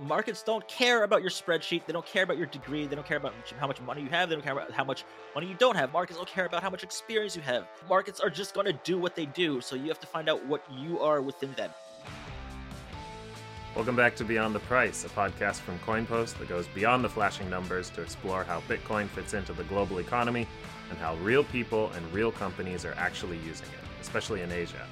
markets don't care about your spreadsheet. They don't care about your degree. They don't care about how much money you have. They don't care about how much money you don't have. Markets don't care about how much experience you have. Markets are just going to do what they do. So you have to find out what you are within them. Welcome back to Beyond the Price, a podcast from CoinPost that goes beyond the flashing numbers to explore how Bitcoin fits into the global economy and how real people and real companies are actually using it, especially in Asia.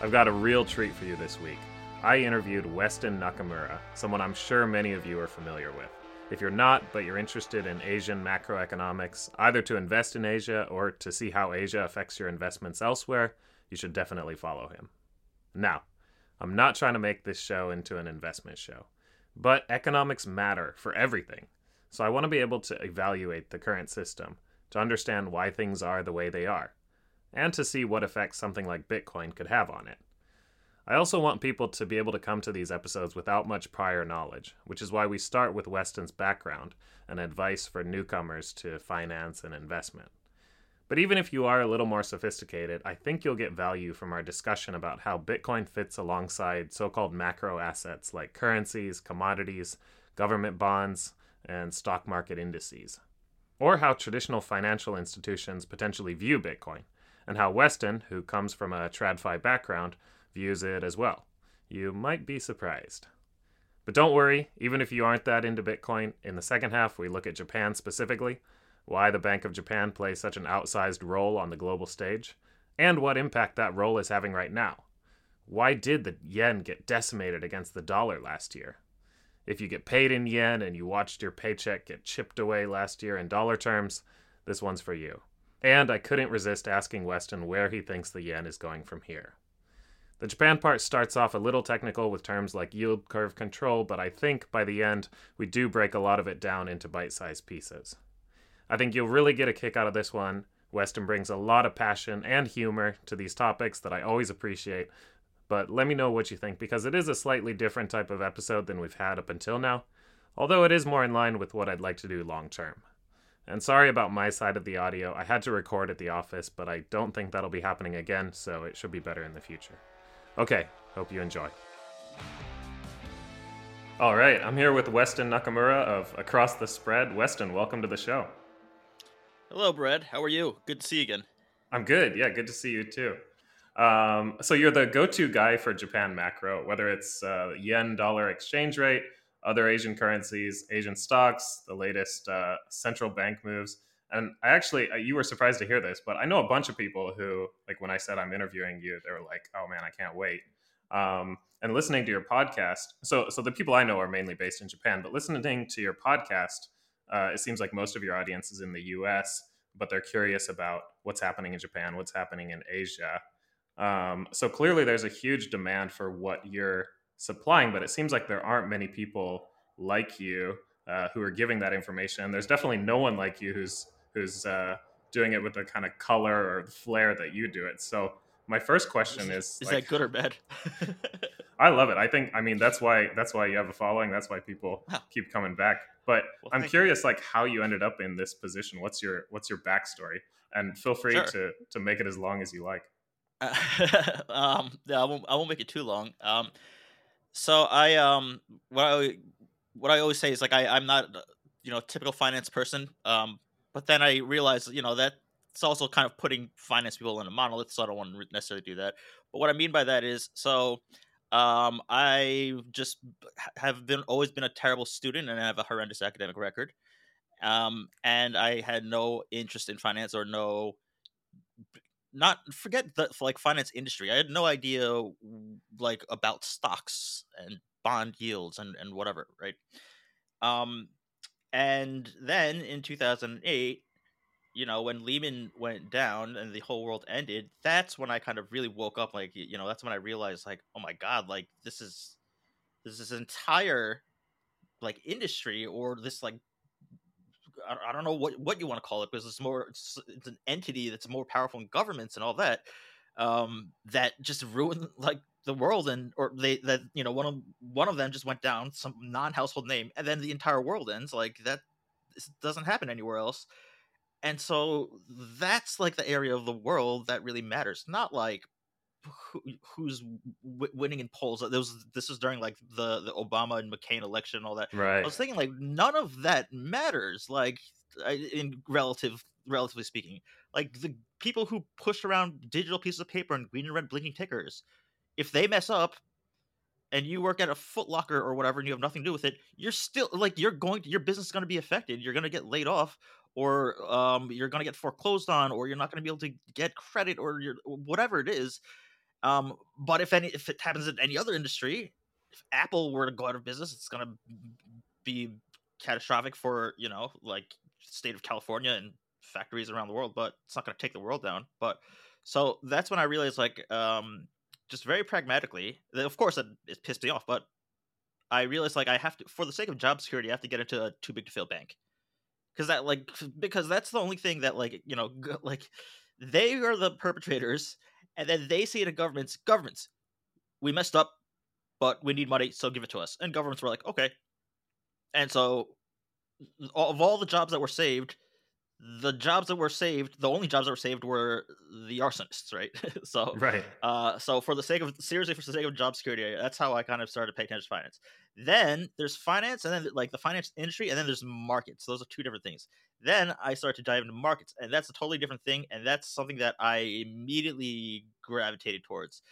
I've got a real treat for you this week. I interviewed Weston Nakamura, someone I'm sure many of you are familiar with. If you're not, but you're interested in Asian macroeconomics, either to invest in Asia or to see how Asia affects your investments elsewhere, you should definitely follow him. Now, I'm not trying to make this show into an investment show, but economics matter for everything. So I want to be able to evaluate the current system, to understand why things are the way they are, and to see what effects something like Bitcoin could have on it. I also want people to be able to come to these episodes without much prior knowledge, which is why we start with Weston's background and advice for newcomers to finance and investment. But even if you are a little more sophisticated, I think you'll get value from our discussion about how Bitcoin fits alongside so called macro assets like currencies, commodities, government bonds, and stock market indices. Or how traditional financial institutions potentially view Bitcoin, and how Weston, who comes from a TradFi background, views it as well. You might be surprised. But don't worry, even if you aren't that into Bitcoin, in the second half we look at Japan specifically, why the Bank of Japan plays such an outsized role on the global stage, and what impact that role is having right now. Why did the yen get decimated against the dollar last year? If you get paid in yen and you watched your paycheck get chipped away last year in dollar terms, this one's for you. And I couldn't resist asking Weston where he thinks the yen is going from here. The Japan part starts off a little technical with terms like yield curve control, but I think by the end, we do break a lot of it down into bite sized pieces. I think you'll really get a kick out of this one. Weston brings a lot of passion and humor to these topics that I always appreciate, but let me know what you think because it is a slightly different type of episode than we've had up until now, although it is more in line with what I'd like to do long term. And sorry about my side of the audio. I had to record at the office, but I don't think that'll be happening again, so it should be better in the future. Okay, hope you enjoy. All right, I'm here with Weston Nakamura of Across the Spread. Weston, welcome to the show. Hello, Brad. How are you? Good to see you again. I'm good. Yeah, good to see you too. Um, so you're the go-to guy for Japan macro, whether it's uh, yen-dollar exchange rate, other Asian currencies, Asian stocks, the latest uh, central bank moves. And I actually, you were surprised to hear this, but I know a bunch of people who, like, when I said I'm interviewing you, they were like, "Oh man, I can't wait." Um, and listening to your podcast, so so the people I know are mainly based in Japan, but listening to your podcast, uh, it seems like most of your audience is in the U.S., but they're curious about what's happening in Japan, what's happening in Asia. Um, so clearly, there's a huge demand for what you're supplying, but it seems like there aren't many people like you uh, who are giving that information. There's definitely no one like you who's who's uh, doing it with the kind of color or flair that you do it. So my first question is: Is, is like, that good or bad? I love it. I think. I mean, that's why that's why you have a following. That's why people keep coming back. But well, I'm curious, you. like how you ended up in this position. What's your What's your backstory? And feel free sure. to to make it as long as you like. Uh, um, yeah, I won't. I won't make it too long. Um, so I um, what I what I always say is like I I'm not you know typical finance person. Um, but then I realized, you know, that it's also kind of putting finance people in a monolith, so I don't want to necessarily do that. But what I mean by that is, so um, I just have been always been a terrible student and I have a horrendous academic record. Um, and I had no interest in finance or no, not forget the like finance industry. I had no idea like about stocks and bond yields and and whatever, right? Um, and then in 2008, you know, when Lehman went down and the whole world ended, that's when I kind of really woke up. Like, you know, that's when I realized, like, oh my god, like this is this is entire like industry or this like I, don't know what what you want to call it because it's more it's, it's an entity that's more powerful than governments and all that um that just ruined like the world and or they that you know one of one of them just went down some non-household name and then the entire world ends like that doesn't happen anywhere else and so that's like the area of the world that really matters not like who, who's w- winning in polls. There was this was during like the the Obama and McCain election, and all that. Right. I was thinking like none of that matters. Like in relative relatively speaking, like the people who push around digital pieces of paper and green and red blinking tickers, if they mess up, and you work at a Foot Locker or whatever, and you have nothing to do with it, you're still like you're going to your business is going to be affected. You're going to get laid off, or um, you're going to get foreclosed on, or you're not going to be able to get credit, or you're, whatever it is. Um, but if any, if it happens in any other industry, if Apple were to go out of business, it's going to be catastrophic for you know like state of California and factories around the world. But it's not going to take the world down. But so that's when I realized like um just very pragmatically, of course, it, pissed me off, but I realized like I have to, for the sake of job security, I have to get into a too big to fail bank, because that like because that's the only thing that like you know like they are the perpetrators, and then they say to governments, governments, we messed up, but we need money, so give it to us, and governments were like, okay, and so of all the jobs that were saved, the jobs that were saved, the only jobs that were saved were the arsonists, right? so, right. Uh, so for the sake of seriously, for the sake of job security, that's how I kind of started to pay attention to finance. Then there's finance, and then like the finance industry, and then there's markets. Those are two different things. Then I started to dive into markets, and that's a totally different thing, and that's something that I immediately gravitated towards.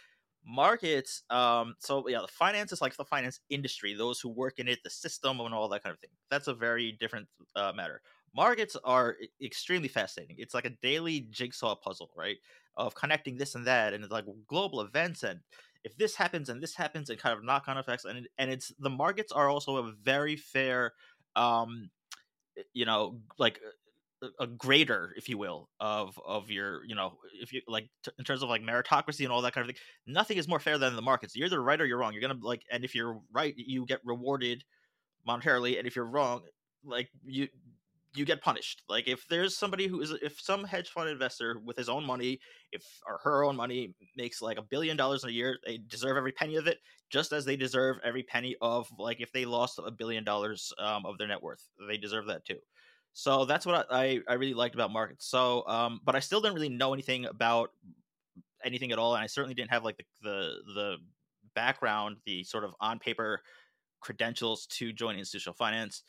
Markets, um, so yeah, the finance is like the finance industry, those who work in it, the system, and all that kind of thing. That's a very different uh, matter markets are extremely fascinating. It's like a daily jigsaw puzzle, right? Of connecting this and that, and it's like global events, and if this happens and this happens, and kind of knock on effects, and and it's the markets are also a very fair, um, you know, like a grader, if you will, of of your, you know, if you like t- in terms of like meritocracy and all that kind of thing. Nothing is more fair than the markets. You're either right or you're wrong. You're gonna like, and if you're right, you get rewarded monetarily, and if you're wrong, like you you get punished. Like if there's somebody who is if some hedge fund investor with his own money, if or her own money makes like a billion dollars a year, they deserve every penny of it, just as they deserve every penny of like if they lost a billion dollars um, of their net worth, they deserve that too. So that's what I, I really liked about markets. So, um, but I still didn't really know anything about anything at all, and I certainly didn't have like the the, the background, the sort of on paper credentials to join institutional finance.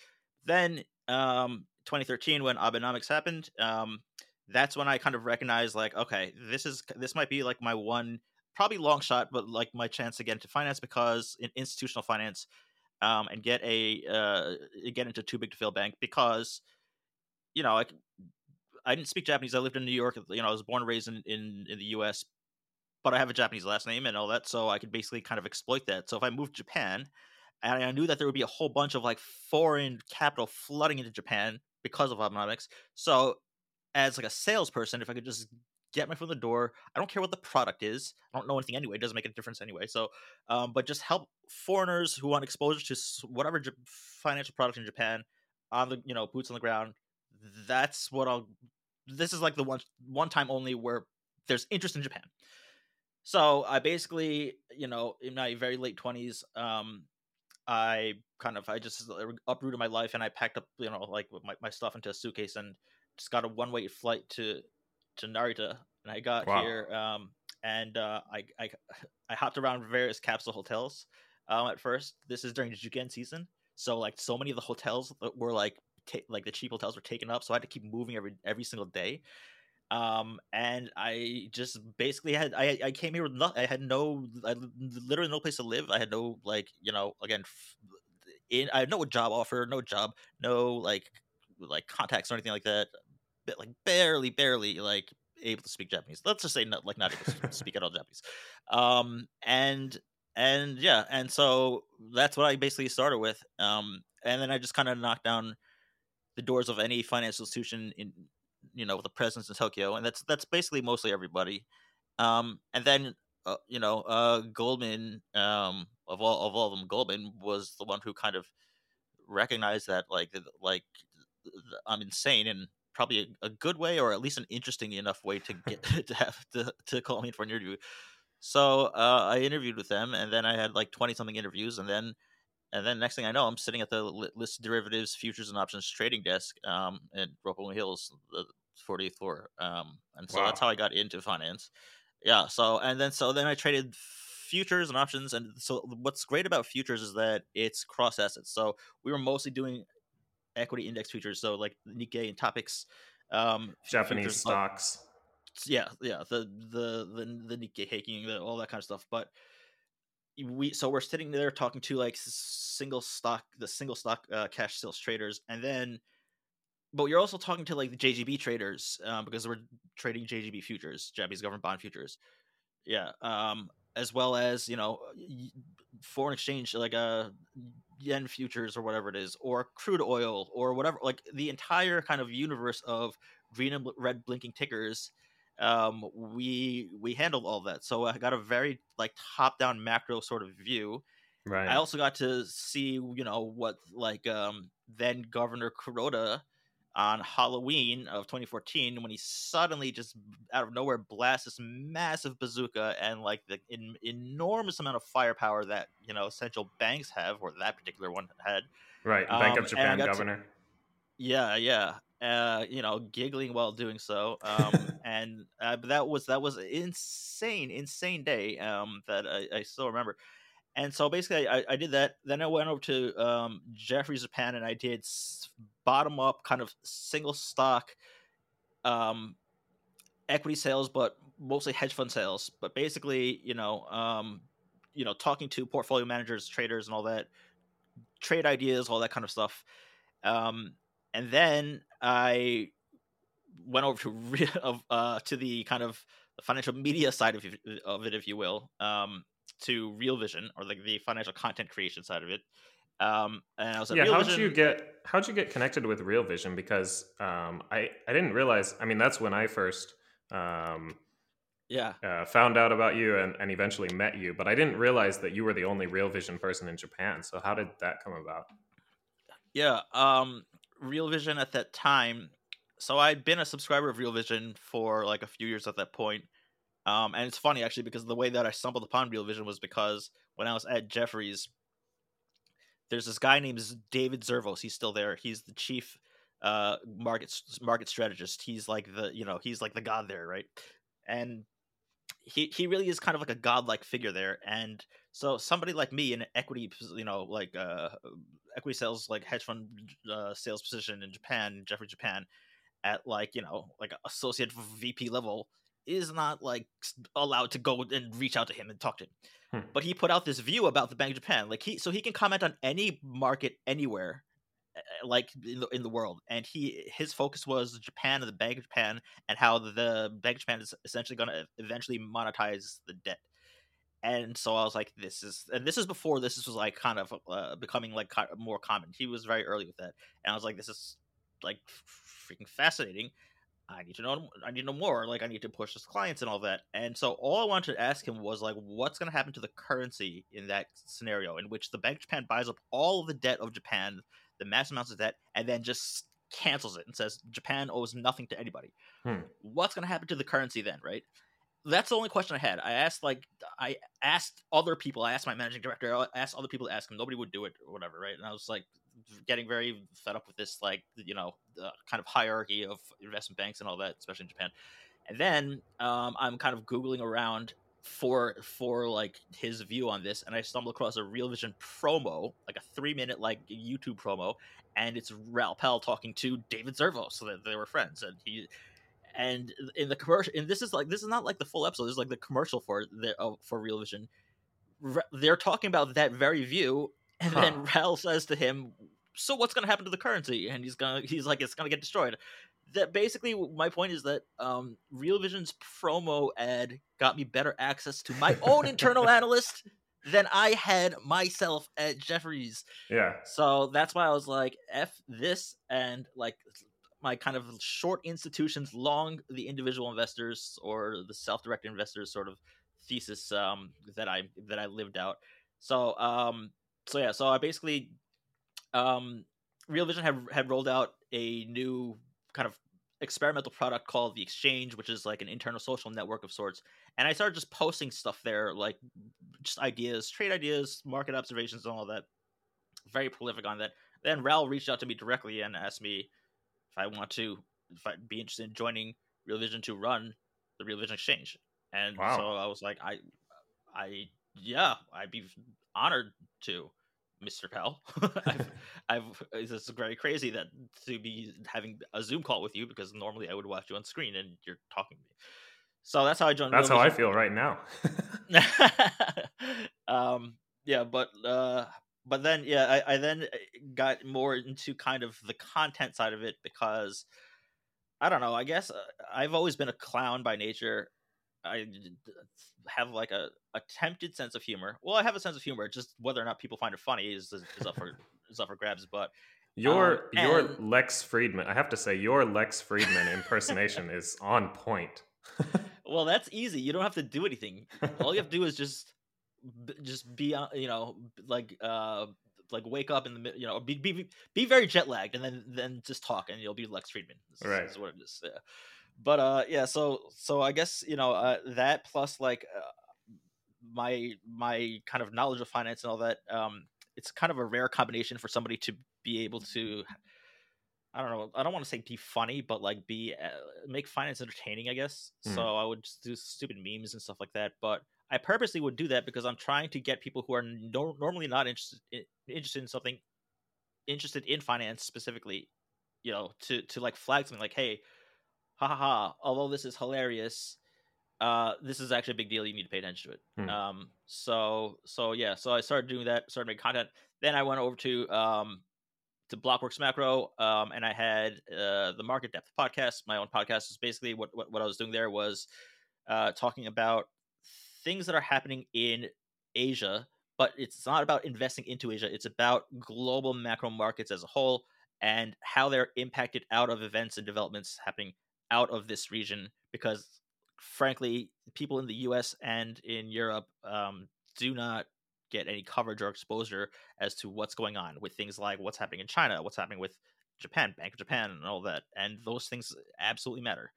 Then um, 2013 when Abenomics happened, um, that's when I kind of recognized like, okay, this is this might be like my one probably long shot, but like my chance to get into finance because in institutional finance, um, and get a uh, get into too big to fail bank because, you know, I I didn't speak Japanese. I lived in New York. You know, I was born and raised in, in, in the U.S., but I have a Japanese last name and all that, so I could basically kind of exploit that. So if I moved to Japan, and I knew that there would be a whole bunch of like foreign capital flooding into Japan because of Abenomics. So, as like a salesperson, if I could just get my foot in the door, I don't care what the product is. I don't know anything anyway. It doesn't make a difference anyway. So, um, but just help foreigners who want exposure to whatever J- financial product in Japan on the you know boots on the ground. That's what I'll. This is like the one one time only where there's interest in Japan. So I basically, you know, in my very late twenties, um, I kind of I just uprooted my life and I packed up you know like my, my stuff into a suitcase and just got a one way flight to to Narita and I got wow. here um, and uh, I, I I hopped around various capsule hotels um, at first. This is during the Juken season, so like so many of the hotels were like ta- like the cheap hotels were taken up, so I had to keep moving every every single day um and i just basically had i i came here with nothing i had no I, literally no place to live i had no like you know again in i had no job offer no job no like like contacts or anything like that but like barely barely like able to speak japanese let's just say not like not able to speak at all japanese um and and yeah and so that's what i basically started with um and then i just kind of knocked down the doors of any financial institution in you know the presence in Tokyo, and that's that's basically mostly everybody. Um, and then uh, you know uh, Goldman um, of all of all of them, Goldman was the one who kind of recognized that like like I'm insane and probably a, a, good way or at least an interesting enough way to get to have to, to call me for an interview. So uh, I interviewed with them, and then I had like twenty something interviews, and then and then next thing I know, I'm sitting at the listed derivatives, futures, and options trading desk um, at Roppongi Hills, the 40th floor. Um, and so wow. that's how I got into finance. Yeah. So and then so then I traded futures and options, and so what's great about futures is that it's cross assets. So we were mostly doing equity index futures, so like Nikkei and TOPIX um, Japanese futures, stocks. yeah, yeah, the the the the Nikkei Heikin, the, all that kind of stuff. But we so we're sitting there talking to like single stock, the single stock uh, cash sales traders, and then, but you're also talking to like the JGB traders um, because we're trading JGB futures, Japanese government bond futures. Yeah, um, as well as you know foreign exchange like uh yen futures or whatever it is or crude oil or whatever like the entire kind of universe of green and red blinking tickers um we we handled all that so i got a very like top down macro sort of view Right. i also got to see you know what like um then governor kuroda on halloween of 2014 when he suddenly just out of nowhere blasts this massive bazooka and like the in, enormous amount of firepower that you know central banks have or that particular one had right. Bank um, of Japan got to- governor. yeah, yeah. Uh, you know, giggling while doing so. Um, and uh, but that was that was insane, insane day. Um, that I, I still remember. And so basically, I, I did that. Then I went over to um, Jefferies Japan, and I did bottom up kind of single stock, um, equity sales, but mostly hedge fund sales. But basically, you know, um, you know, talking to portfolio managers, traders, and all that, trade ideas, all that kind of stuff. Um, and then I went over to re- of uh, to the kind of financial media side of of it, if you will, um, to Real Vision or like the financial content creation side of it. Um, and I was at yeah Real how'd Vision. you get how'd you get connected with real vision because um, I, I didn't realize i mean that's when i first um, yeah, uh, found out about you and, and eventually met you but i didn't realize that you were the only real vision person in japan so how did that come about yeah. Um, Real Vision at that time. So I'd been a subscriber of Real Vision for like a few years at that point. Um, and it's funny actually because the way that I stumbled upon Real Vision was because when I was at Jefferies, there's this guy named David Zervos. He's still there. He's the chief uh market market strategist. He's like the you know he's like the god there, right? And he he really is kind of like a godlike figure there. And so somebody like me in equity, you know, like uh equity sales, like hedge fund uh, sales position in Japan, Jeffrey Japan, at like you know like associate VP level is not like allowed to go and reach out to him and talk to him. Hmm. But he put out this view about the Bank of Japan, like he so he can comment on any market anywhere, uh, like in the in the world. And he his focus was Japan and the Bank of Japan and how the Bank of Japan is essentially going to eventually monetize the debt. And so I was like, this is, and this is before this was like kind of uh, becoming like more common. He was very early with that, and I was like, this is like freaking fascinating. I need to know. I need to know more. Like I need to push his clients and all that. And so all I wanted to ask him was like, what's going to happen to the currency in that scenario in which the Bank of Japan buys up all of the debt of Japan, the mass amounts of debt, and then just cancels it and says Japan owes nothing to anybody. Hmm. What's going to happen to the currency then, right? That's the only question I had. I asked like I asked other people. I asked my managing director. I asked other people to ask him. Nobody would do it or whatever, right? And I was like getting very fed up with this, like you know, kind of hierarchy of investment banks and all that, especially in Japan. And then um, I'm kind of googling around for for like his view on this, and I stumble across a Real Vision promo, like a three minute like YouTube promo, and it's Raoul Pal talking to David Zervo, so that they were friends, and he and in the commercial and this is like this is not like the full episode this is like the commercial for the uh, for real vision Ra- they're talking about that very view and Huh. then Raoul says to him so what's going to happen to the currency and he's gonna he's like it's gonna get destroyed that basically my point is that um real vision's promo ad got me better access to my own internal analyst than i had myself at Jefferies yeah so that's why I was like, F this and like my kind of short institutions, long the individual investors or the self-directed investors sort of thesis um, that I that I lived out. So um, so yeah, so I basically um, Real Vision had had rolled out a new kind of experimental product called the Exchange, which is like an internal social network of sorts. And I started just posting stuff there, like just ideas, trade ideas, market observations, and all that very prolific on that. Then Raoul reached out to me directly and asked me if I want to, if I'd be interested in joining Real Vision to run the Real Vision Exchange. And Wow. so I was like, I, I, yeah, I'd be honored to, Mr. Pal. I've, I've, it's just very crazy that to be having a Zoom call with you because normally I would watch you on screen and you're talking to me. So that's how I joined. That's Real how I feel right now. um yeah but uh but then yeah I, I then uh, got more into kind of the content side of it because i don't know i guess uh, i've always been a clown by nature i have like a attempted sense of humor well i have a sense of humor just whether or not people find it funny is is, is up for is up for grabs but Your Um, your and- Lex Fridman, I have to say, your Lex Fridman impersonation is on point. well that's easy you don't have to do anything all you have to do is just just be uh, you know like uh like wake up in the you know be be be very jet lagged and then then just talk and you'll be Lex Fridman. This Right. is what it is. Yeah. But uh yeah, so so I guess you know uh, that plus like uh, my my kind of knowledge of finance and all that um it's kind of a rare combination for somebody to be able to I don't know. I don't want to say be funny, but like be uh, make finance entertaining. I guess. Hmm. So I would just do stupid memes and stuff like that. But I purposely would do that because I'm trying to get people who are no- normally not interested in, interested in something, interested in finance specifically, you know, to to like flag something like, hey, ha ha ha. Although this is hilarious, uh, this is actually a big deal. You need to pay attention to it. Hmm. Um, so so yeah, so I started doing that, started making content. Then I went over to um to Blockworks Macro, um, and I had uh, the Market Depth podcast. My own podcast is basically what, what what I was doing there was uh, talking about things that are happening in Asia, but it's not about investing into Asia. It's about global macro markets as a whole and how they're impacted out of events and developments happening out of this region. Because frankly, people in the U.S. and in Europe um, do not get any coverage or exposure as to what's going on with things like what's happening in China, what's happening with Japan, Bank of Japan, and all that. And those things absolutely matter.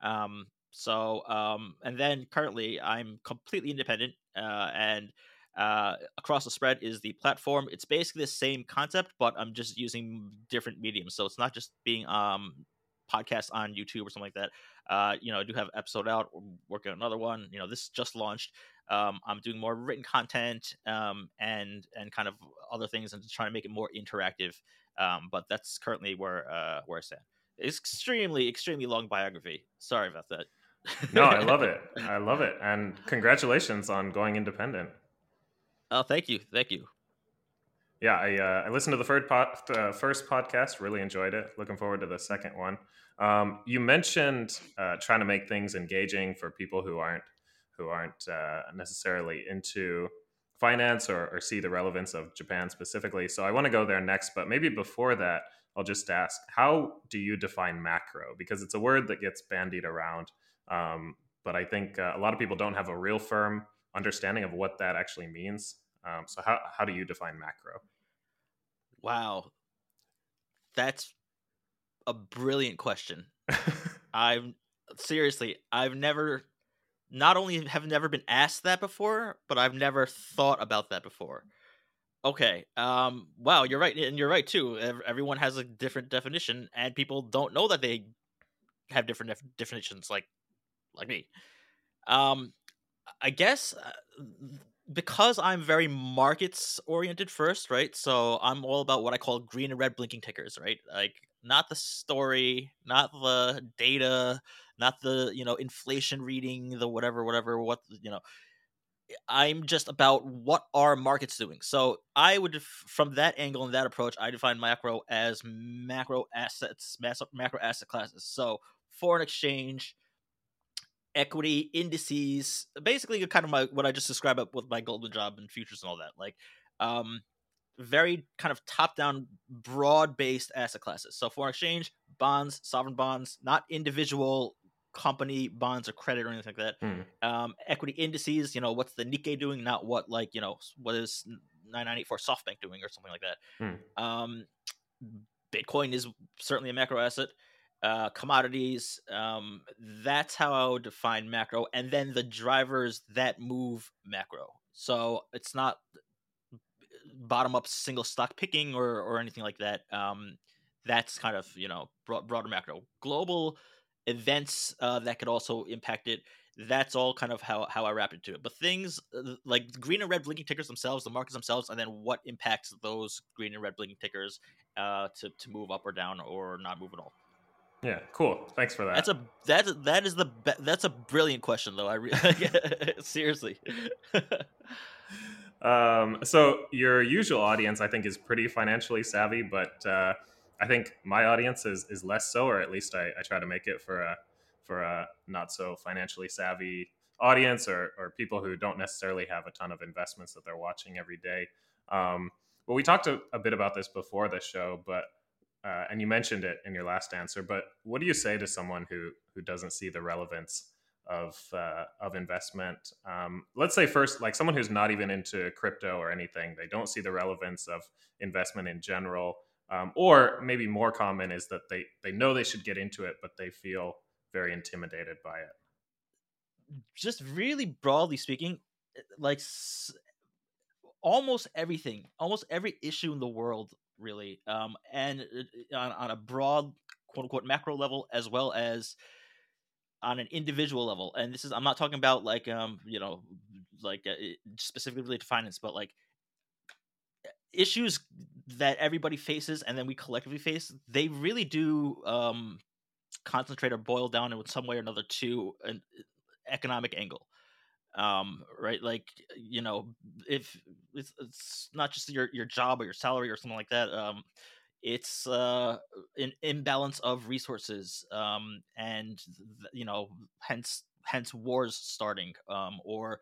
Um, so, um, and then currently I'm completely independent, uh, and uh, across the spread is the platform. It's basically the same concept, but I'm just using different mediums. So it's not just being um podcast on YouTube or something like that. Uh, you know, I do have episode out, we're working on another one. You know, this just launched. Um, I'm doing more written content um, and and kind of other things, and just trying to make it more interactive. Um, but that's currently where uh, where I stand. It's extremely extremely long biography. Sorry about that. no, I love it. I love it. And congratulations on going independent. Oh, thank you, thank you. Yeah, I, uh, I listened to the first, pod, uh, first podcast, really enjoyed it. Looking forward to the second one. Um, you mentioned uh, trying to make things engaging for people who aren't who aren't uh, necessarily into finance or, or see the relevance of Japan specifically. So I want to go there next, but maybe before that, I'll just ask: How do you define macro? Because it's a word that gets bandied around, um, but I think uh, a lot of people don't have a real firm understanding of what that actually means. Um, so how how do you define macro? Wow, that's a brilliant question. I've seriously, I've never, not only have never been asked that before, but I've never thought about that before. Okay, um, wow, you're right, and you're right too. Everyone has a different definition, and people don't know that they have different def- definitions, like like me. Um, I guess uh, because I'm very markets oriented first, right? So I'm all about what I call green and red blinking tickers, right? Like not the story, not the data, not the you know inflation reading, the whatever, whatever. What you know, I'm just about what are markets doing. So I would, from that angle and that approach, I define macro as macro assets, macro asset classes. So foreign exchange, equity, indices, basically kind of my what I just described up with my Goldman job and futures and all that. Like, um, very kind of top down, broad based asset classes. So foreign exchange, bonds, sovereign bonds, not individual company bonds or credit or anything like that. Hmm. Um, equity indices, you know, what's the Nikkei doing, not what like you know what is 9984 SoftBank doing or something like that. Hmm. Um, Bitcoin is certainly a macro asset. Uh, commodities, um, that's how I would define macro, and then the drivers that move macro. So it's not bottom up single stock picking or or anything like that. Um, that's kind of you know broad, broader macro. Global events uh, that could also impact it. that's all kind of how, how I wrap it into it. But things uh, like green and red blinking tickers themselves, the markets themselves, and then what impacts those green and red blinking tickers uh, to to move up or down or not move at all. Yeah, cool. Thanks for that. That's a that that is the be- that's a brilliant question though. I re- seriously. um, so your usual audience, I think, is pretty financially savvy, but uh, I think my audience is is less so, or at least I, I try to make it for a for a not so financially savvy audience or or people who don't necessarily have a ton of investments that they're watching every day. Um, well, we talked a, a bit about this before the show, but uh, and you mentioned it in your last answer, but what do you say to someone who who doesn't see the relevance of uh, of investment? Um, let's say first, like someone who's not even into crypto or anything, they don't see the relevance of investment in general, um, or maybe more common is that they they know they should get into it, but they feel very intimidated by it. Just really broadly speaking, eh, like almost everything, almost every issue in the world really, um, and uh, on, on a broad quote unquote macro level as well as on an individual level. And this is I'm not talking about like um you know like uh, specifically related to finance, but like issues that everybody faces and then we collectively face. They really do um concentrate or boil down in some way or another to an uh, economic angle um right like you know if it's, it's not just your your job or your salary or something like that um it's uh an imbalance of resources um and you know hence hence wars starting um or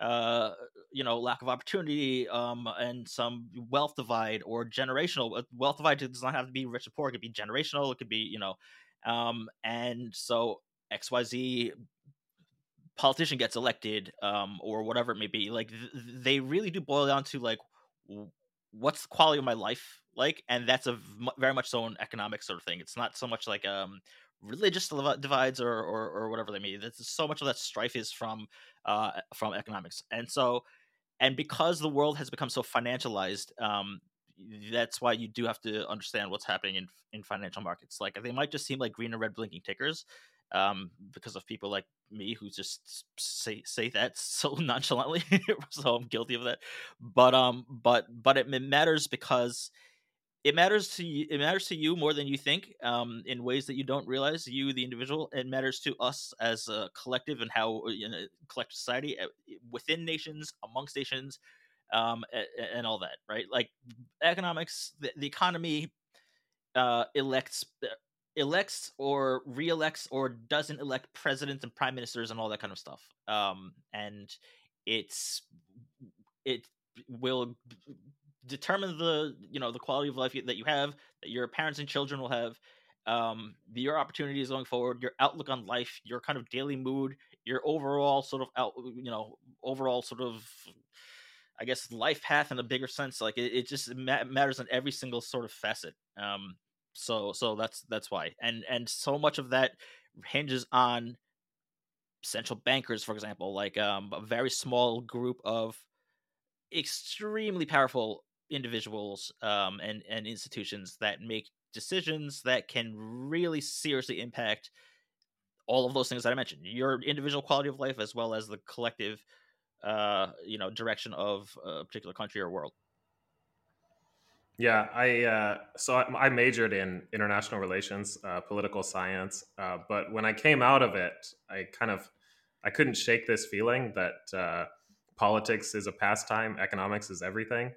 uh you know lack of opportunity um and some wealth divide or generational uh, wealth divide does not have to be rich and poor it could be generational it could be you know um and so xyz politician gets elected um, or whatever it may be like th- they really do boil down to like what's the quality of my life like and that's a v- very much so an economic sort of thing. It's not so much like um religious divides or, or or whatever they may that's so much of that strife is from uh from economics. And so and because the world has become so financialized um that's why you do have to understand what's happening in in financial markets. Like they might just seem like green and red blinking tickers um, because of people like me who just say say that so nonchalantly. so I'm guilty of that. But um, but but it, matters because it matters to you. It matters to you more than you think. Um, in ways that you don't realize. You, the individual, it matters to us as a collective and how uh, in a collective society uh, within nations, amongst nations, um, and, and all that. Right, like economics, the, the economy uh, elects uh, elects or re-elects or doesn't elect presidents and prime ministers and all that kind of stuff um and it's it will determine the you know the quality of life that you have that your parents and children will have um your opportunities going forward your outlook on life your kind of daily mood your overall sort of out you know overall sort of i guess life path in a bigger sense like it, it just matters in every single sort of facet um so so that's that's why. And and so much of that hinges on central bankers for example like um, a very small group of extremely powerful individuals um, and and institutions that make decisions that can really seriously impact all of those things that I mentioned your individual quality of life as well as the collective uh you know direction of a particular country or world yeah, I uh, so I, majored in international relations, uh, political science, uh, but when I came out of it, I kind of I couldn't shake this feeling that uh, politics is a pastime, economics is everything.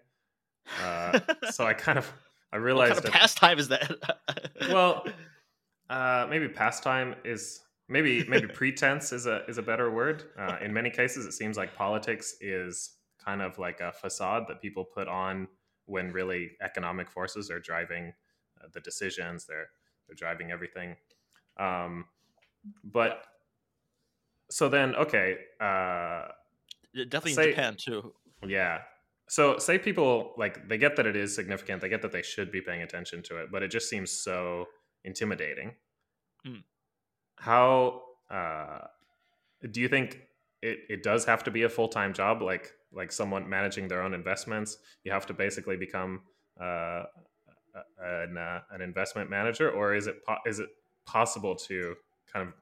Uh, so I kind of I realized what kind of pastime is that? well, uh, maybe pastime is maybe maybe pretense is a is a better word. in many cases, it seems like politics is kind of like a facade that people put on when really economic forces are driving uh, the decisions they're they're driving everything. Um, but so then okay uh, definitely say, in japan too. Yeah. So say people like they get that it is significant they get that they should be paying attention to it but it just seems so intimidating. Mm. how uh, do you think it, it does have to be a full-time job like like someone managing their own investments you have to basically become uh, an, uh, an investment manager or is it po- is it possible to kind of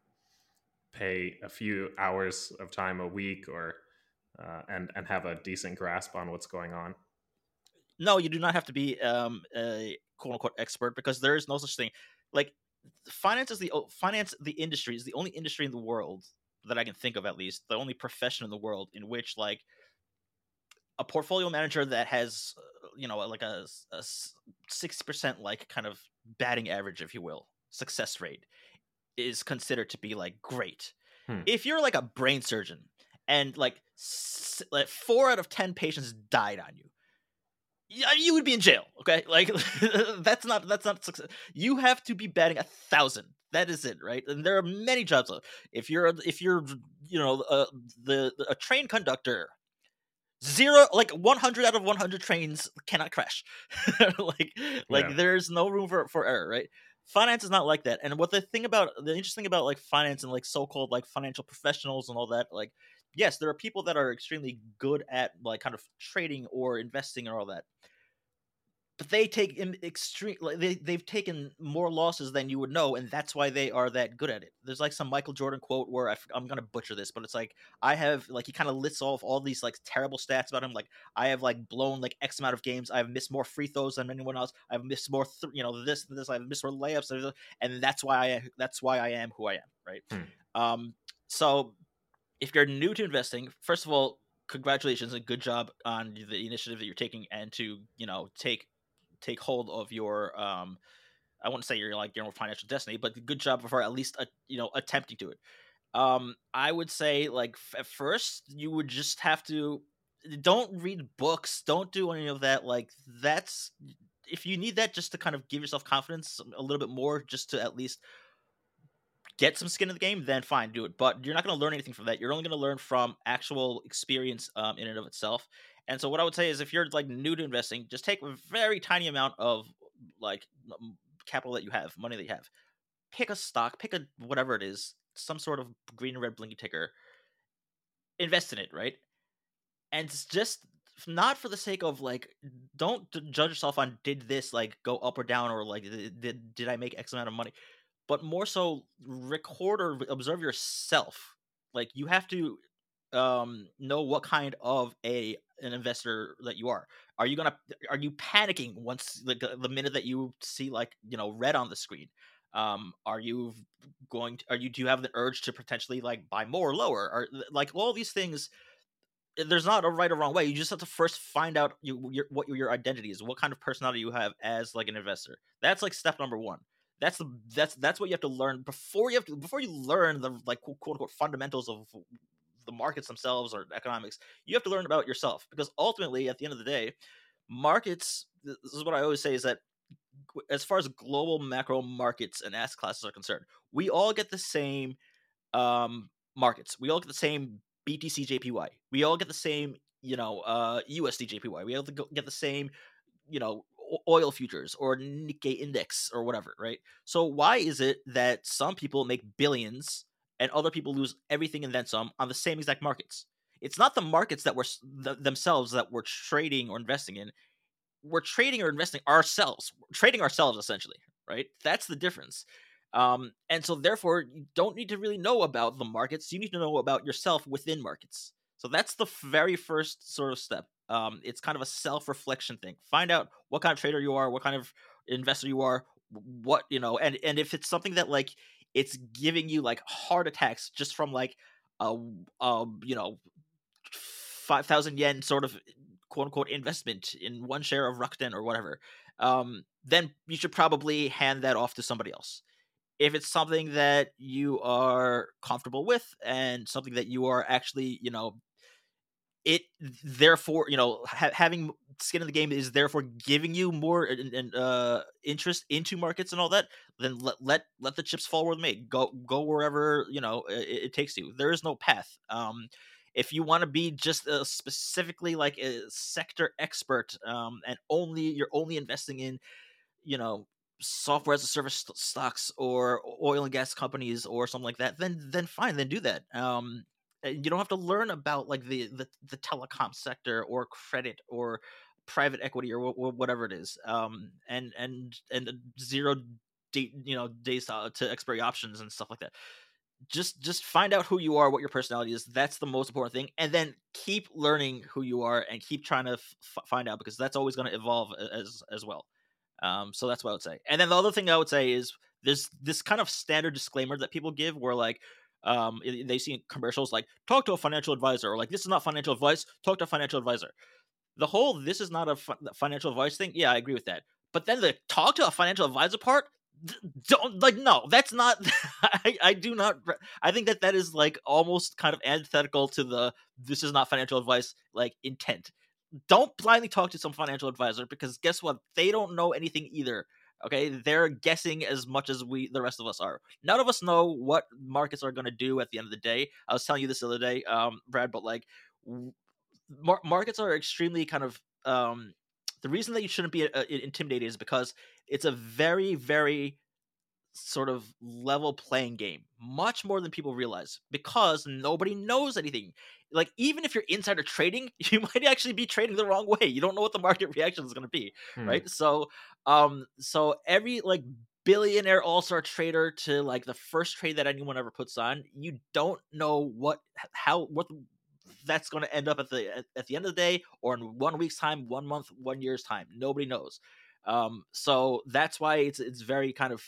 pay a few hours of time a week or uh, and and have a decent grasp on what's going on? No, you do not have to be um, a quote unquote expert because there is no such thing. Like finance is the finance the industry is the only industry in the world that I can think of at least the only profession in the world in which like a portfolio manager that has you know like a, a 60% like kind of batting average if you will success rate is considered to be like great hmm. if you're like a brain surgeon and like, like four out of 10 patients died on you yeah, you would be in jail. Okay, like that's not that's not success. You have to be batting a thousand. That is it, right? And there are many jobs. If you're if you're you know uh, the, a train conductor, zero like 100 out of 100 trains cannot crash. like like yeah. there's no room for for error, right? Finance is not like that. And what the thing about the interesting about like finance and like so-called like financial professionals and all that, like yes, there are people that are extremely good at like kind of trading or investing and all that. But they take extreme like they they've taken more losses than you would know, and that's why they are that good at it. There's like some Michael Jordan quote where I, am gonna butcher this, but it's like I have like he kind of lists off all these like terrible stats about him. Like I have like blown like X amount of games. I've missed more free throws than anyone else. I've missed more, th- you know, this than this. I've missed more layups, and that's why I that's why I am who I am. Right. Hmm. Um. So if you're new to investing, first of all, congratulations and good job on the initiative that you're taking and to you know take take hold of your um I wouldn't say you're like your financial destiny, but good job for at least you know attempting to it. Um, I would say like f- at first you would just have to don't read books, don't do any of that. Like that's if you need that just to kind of give yourself confidence a little bit more, just to at least get some skin in the game, then fine, do it. But you're not going to learn anything from that. You're only going to learn from actual experience um, in and of itself. And so, what I would say is, if you're like new to investing, just take a very tiny amount of like capital that you have, money that you have. Pick a stock, pick a whatever it is, some sort of green and red blinky ticker. Invest in it, right? And just not for the sake of like, don't judge yourself on did this like go up or down or like did did I make X amount of money but more so record or observe yourself. Like you have to um know what kind of a an investor that you are. Are you gonna are you panicking once the the minute that you see like you know red on the screen? Um, are you going? To, are you do you have the urge to potentially like buy more or lower? Or like all these things? Eh, there's not a right or wrong way. You just have to first find out you, your, what your identity is, what kind of personality you have as like an investor. That's like step number one that's the that's that's what you have to learn before you have to before you learn the like quote unquote fundamentals of the markets themselves or economics you have to learn about yourself because ultimately at the end of the day markets this is what i always say is that as far as global macro markets and asset classes are concerned we all get the same um markets. We all get the same btc jpy we all get the same you know uh usd jpy we all get the same you know oil futures or Nikkei index or whatever, right? So why is it that some people make billions and other people lose everything and then some on the same exact markets? It's not the markets that we're th- themselves that we're trading or investing in. We're trading or investing ourselves, we're trading ourselves essentially, right? That's the difference. Um, and so therefore, you don't need to really know about the markets. You need to know about yourself within markets. So that's the very first sort of step. Um, it's kind of a self reflection thing. Find out what kind of trader you are, what kind of investor you are, what you know, and and if it's something that like it's giving you like heart attacks just from like a, a you know five thousand yen sort of quote unquote investment in one share of Rakuten or whatever, um, then you should probably hand that off to somebody else. If it's something that you are comfortable with and something that you are actually, you know, it therefore you know ha- having skin in the game is therefore giving you more uh, interest into markets and all that then let let let the chips fall where they may. Go go wherever you know it, it takes you. There is no path. Um if you want to be just a specifically like a sector expert um and only you're only investing in you know software as a service st- stocks or oil and gas companies or something like that then then fine then do that. Um you don't have to learn about like the the, the telecom sector or credit or private equity or w- whatever it is um and and and zero date you know days to, to expiry options and stuff like that just just find out who you are, what your personality is. That's the most important thing, and then keep learning who you are and keep trying to f- find out because that's always going to evolve as as well. Um, so that's what I would say. And then the other thing I would say is there's this kind of standard disclaimer that people give where like um they see commercials like talk to a financial advisor or like this is not financial advice talk to a financial advisor. The whole this is not a financial advice thing yeah i agree with that. But then the talk to a financial advisor part don't like no that's not I, I do not i think that that is like almost kind of antithetical to the this is not financial advice like intent. Don't blindly talk to some financial advisor because guess what? They don't know anything either okay? They're guessing as much as we the rest of us are. None of us know what markets are going to do at the end of the day. I was telling you this the other day um brad but like mar- markets are extremely kind of um the reason that you shouldn't be uh, intimidated is because it's a very very sort of level playing game much more than people realize because nobody knows anything. Like even if you're insider trading you might actually be trading the wrong way. You don't know what the market reaction is going to be hmm. right? So um so every like billionaire all-star trader to like the first trade that anyone ever puts on you don't know what how what that's going to end up at the at, at, the end of the day or in one week's time one month one year's time. Nobody knows. Um so that's why it's it's very kind of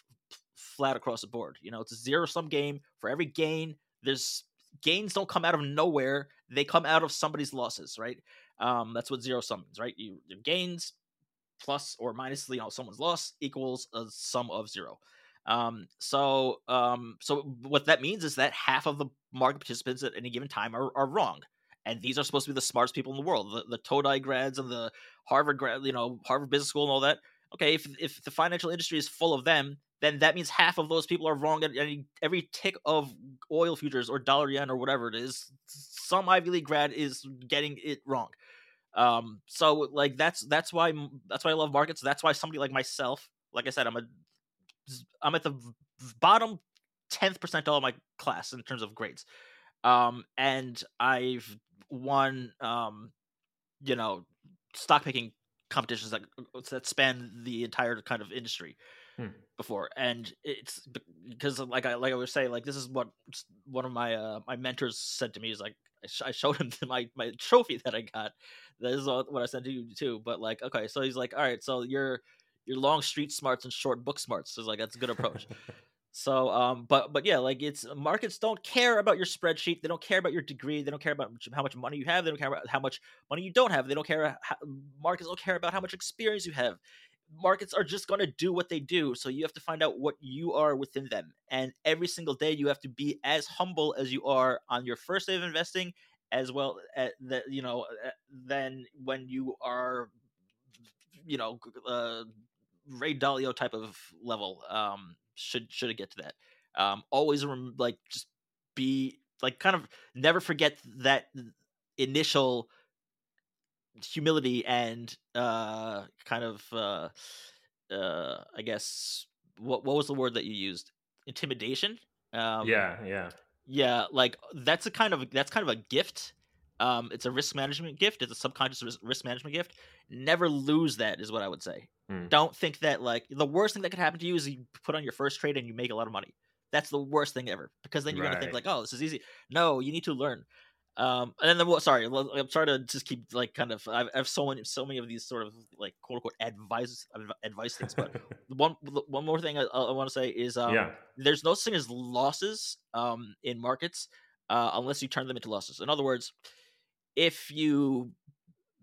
flat across the board you know? It's a zero sum game. For every gain there's gains don't come out of nowhere. They come out of somebody's losses right? Um that's what zero sum means right? You your gains plus or minus you know someone's loss equals a sum of zero um so um so what that means is that half of the market participants at any given time are, are wrong and these are supposed to be the smartest people in the world the, the todai grads and the harvard grad you know harvard business school and all that okay if if the financial industry is full of them then that means half of those people are wrong at any, every tick of oil futures or dollar yen or whatever it is. Some Ivy League grad is getting it wrong. Um, so like that's that's why that's why I love markets. That's why somebody like myself, like I said, I'm a I'm at the bottom tenth percentile of my class in terms of grades. Um, and I've won um, you know, stock picking competitions that that span the entire kind of industry hmm. before, and it's because like I like I was saying, like this is what one of my uh, my mentors said to me is like I showed him my my trophy that I got. That is what I sent to you too. But like, okay, so he's like, all right, so you're you're long street smarts and short book smarts. So like that's a good approach. So, um, but but yeah, like it's markets don't care about your spreadsheet. They don't care about your degree. They don't care about how much money you have. They don't care about how much money you don't have. They don't care. How, markets don't care about how much experience you have. Markets are just going to do what they do. So you have to find out what you are within them. And every single day, you have to be as humble as you are on your first day of investing, as well as that you know, then when you are, you know, uh, Ray Dalio type of level. Um, should should it get to that. Um, always rem- like just be like kind of never forget that initial humility and uh kind of uh uh I guess what what was the word that you used? Intimidation? Um Yeah, yeah. Yeah, like that's a kind of that's kind of a gift. Um it's a risk management gift, it's a subconscious risk management gift. Never lose that is what I would say. Hmm. Don't think that like the worst thing that could happen to you is you put on your first trade and you make a lot of money. That's the worst thing ever because then you're right. gonna think like, oh, this is easy. No, you need to learn. Um, and then the well, sorry, I'm sorry to just keep like kind of I've, I have so many so many of these sort of like quote unquote advice advice things. But one one more thing I, I want to say is um, yeah. there's no such thing as losses um in markets uh, unless you turn them into losses. In other words, if you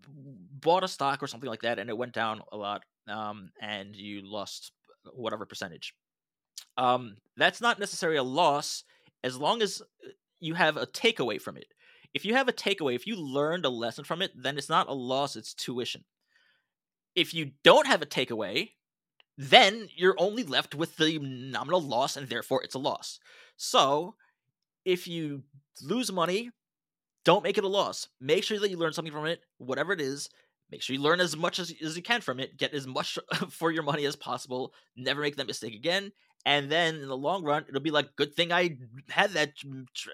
bought a stock or something like that and it went down a lot um, and you lost whatever percentage. Um, that's not necessarily a loss as long as uh, you have a takeaway from it. If you have a takeaway, if you learned a lesson from it, then it's not a loss, it's tuition. If you don't have a takeaway, then you're only left with the nominal loss and therefore it's a loss. So, if you lose money, don't make it a loss. Make sure that you learn something from it, whatever it is, make sure you learn as much as, as you can from it get as much for your money as possible never make that mistake again and then in the long run it'll be like good thing i had that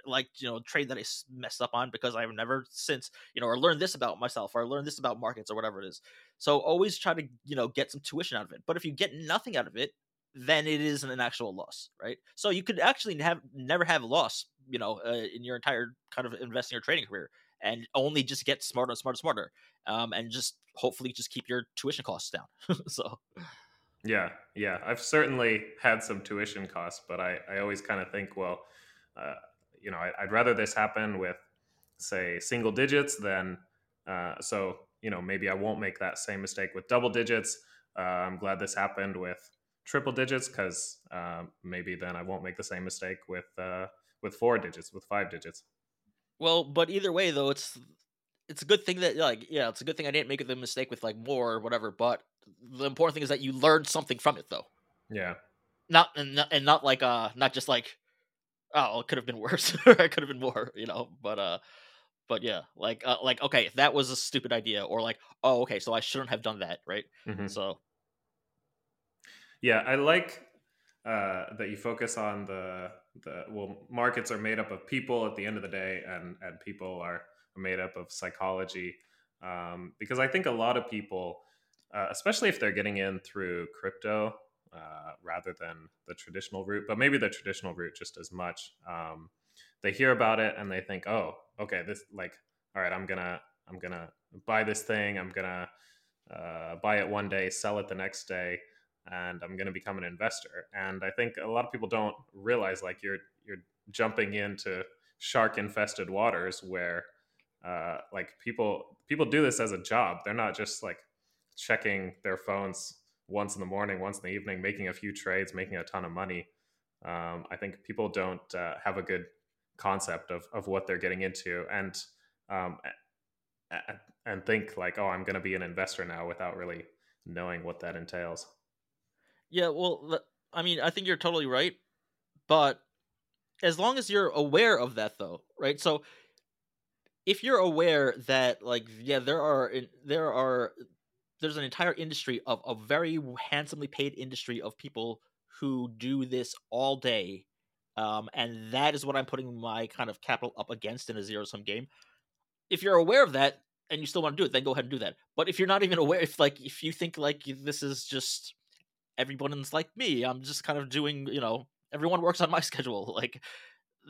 like you know trade that i messed up on because i've never since you know or learned this about myself or learned this about markets or whatever it is so always try to you know get some tuition out of it but if you get nothing out of it then it isn't an actual loss, right? So you could actually have never have a loss, you know, uh, in your entire kind of investing or trading career, and only just get smarter and smarter, and smarter, um, and just hopefully just keep your tuition costs down. so, yeah, yeah, I've certainly had some tuition costs, but I I always kind of think, well, uh, you know, I, would rather this happen with say single digits than uh, so you know maybe I won't make that same mistake with double digits. Uh, I'm glad this happened with triple digits because uh, maybe then I won't make the same mistake with uh, with four digits, with five digits. Well, but either way, though, it's it's a good thing that like yeah, it's a good thing I didn't make the mistake with like more or whatever. But the important thing is that you learned something from it, though. Yeah. Not and not, and not like uh not just like oh it could have been worse or it could have been more you know but uh but yeah like uh, like okay that was a stupid idea or like oh okay so I shouldn't have done that right mm-hmm. so yeah, I like uh, that you focus on the the well, markets are made up of people at the end of the day, and and people are made up of psychology. Um, because I think a lot of people, uh, especially if they're getting in through crypto uh, rather than the traditional route, but maybe the traditional route just as much, um, they hear about it and they think, oh, okay, this like, all right, I'm gonna I'm gonna buy this thing, I'm gonna uh, buy it one day, sell it the next day and I'm to become an investor. And I think a lot of people don't realize like you're you're jumping into shark infested waters where uh, like people people do this as a job. They're not just like checking their phones once in the morning, once in the evening, making a few trades, making a ton of money. Um, I think people don't uh, have a good concept of, of what they're getting into and um, and think like, oh, I'm going to be an investor now without really knowing what that entails. Yeah, well, I mean, I think you're totally right, but as long as you're aware of that, though, right? So if you're aware that, like, yeah, there are there are there's an entire industry of a very handsomely paid industry of people who do this all day, um, and that is what I'm putting my kind of capital up against in a zero sum game. If you're aware of that and you still want to do it, then go ahead and do that. But if you're not even aware, if like if you think like this is just everyone's like me. I'm just kind of doing, you know, everyone works on my schedule. Like,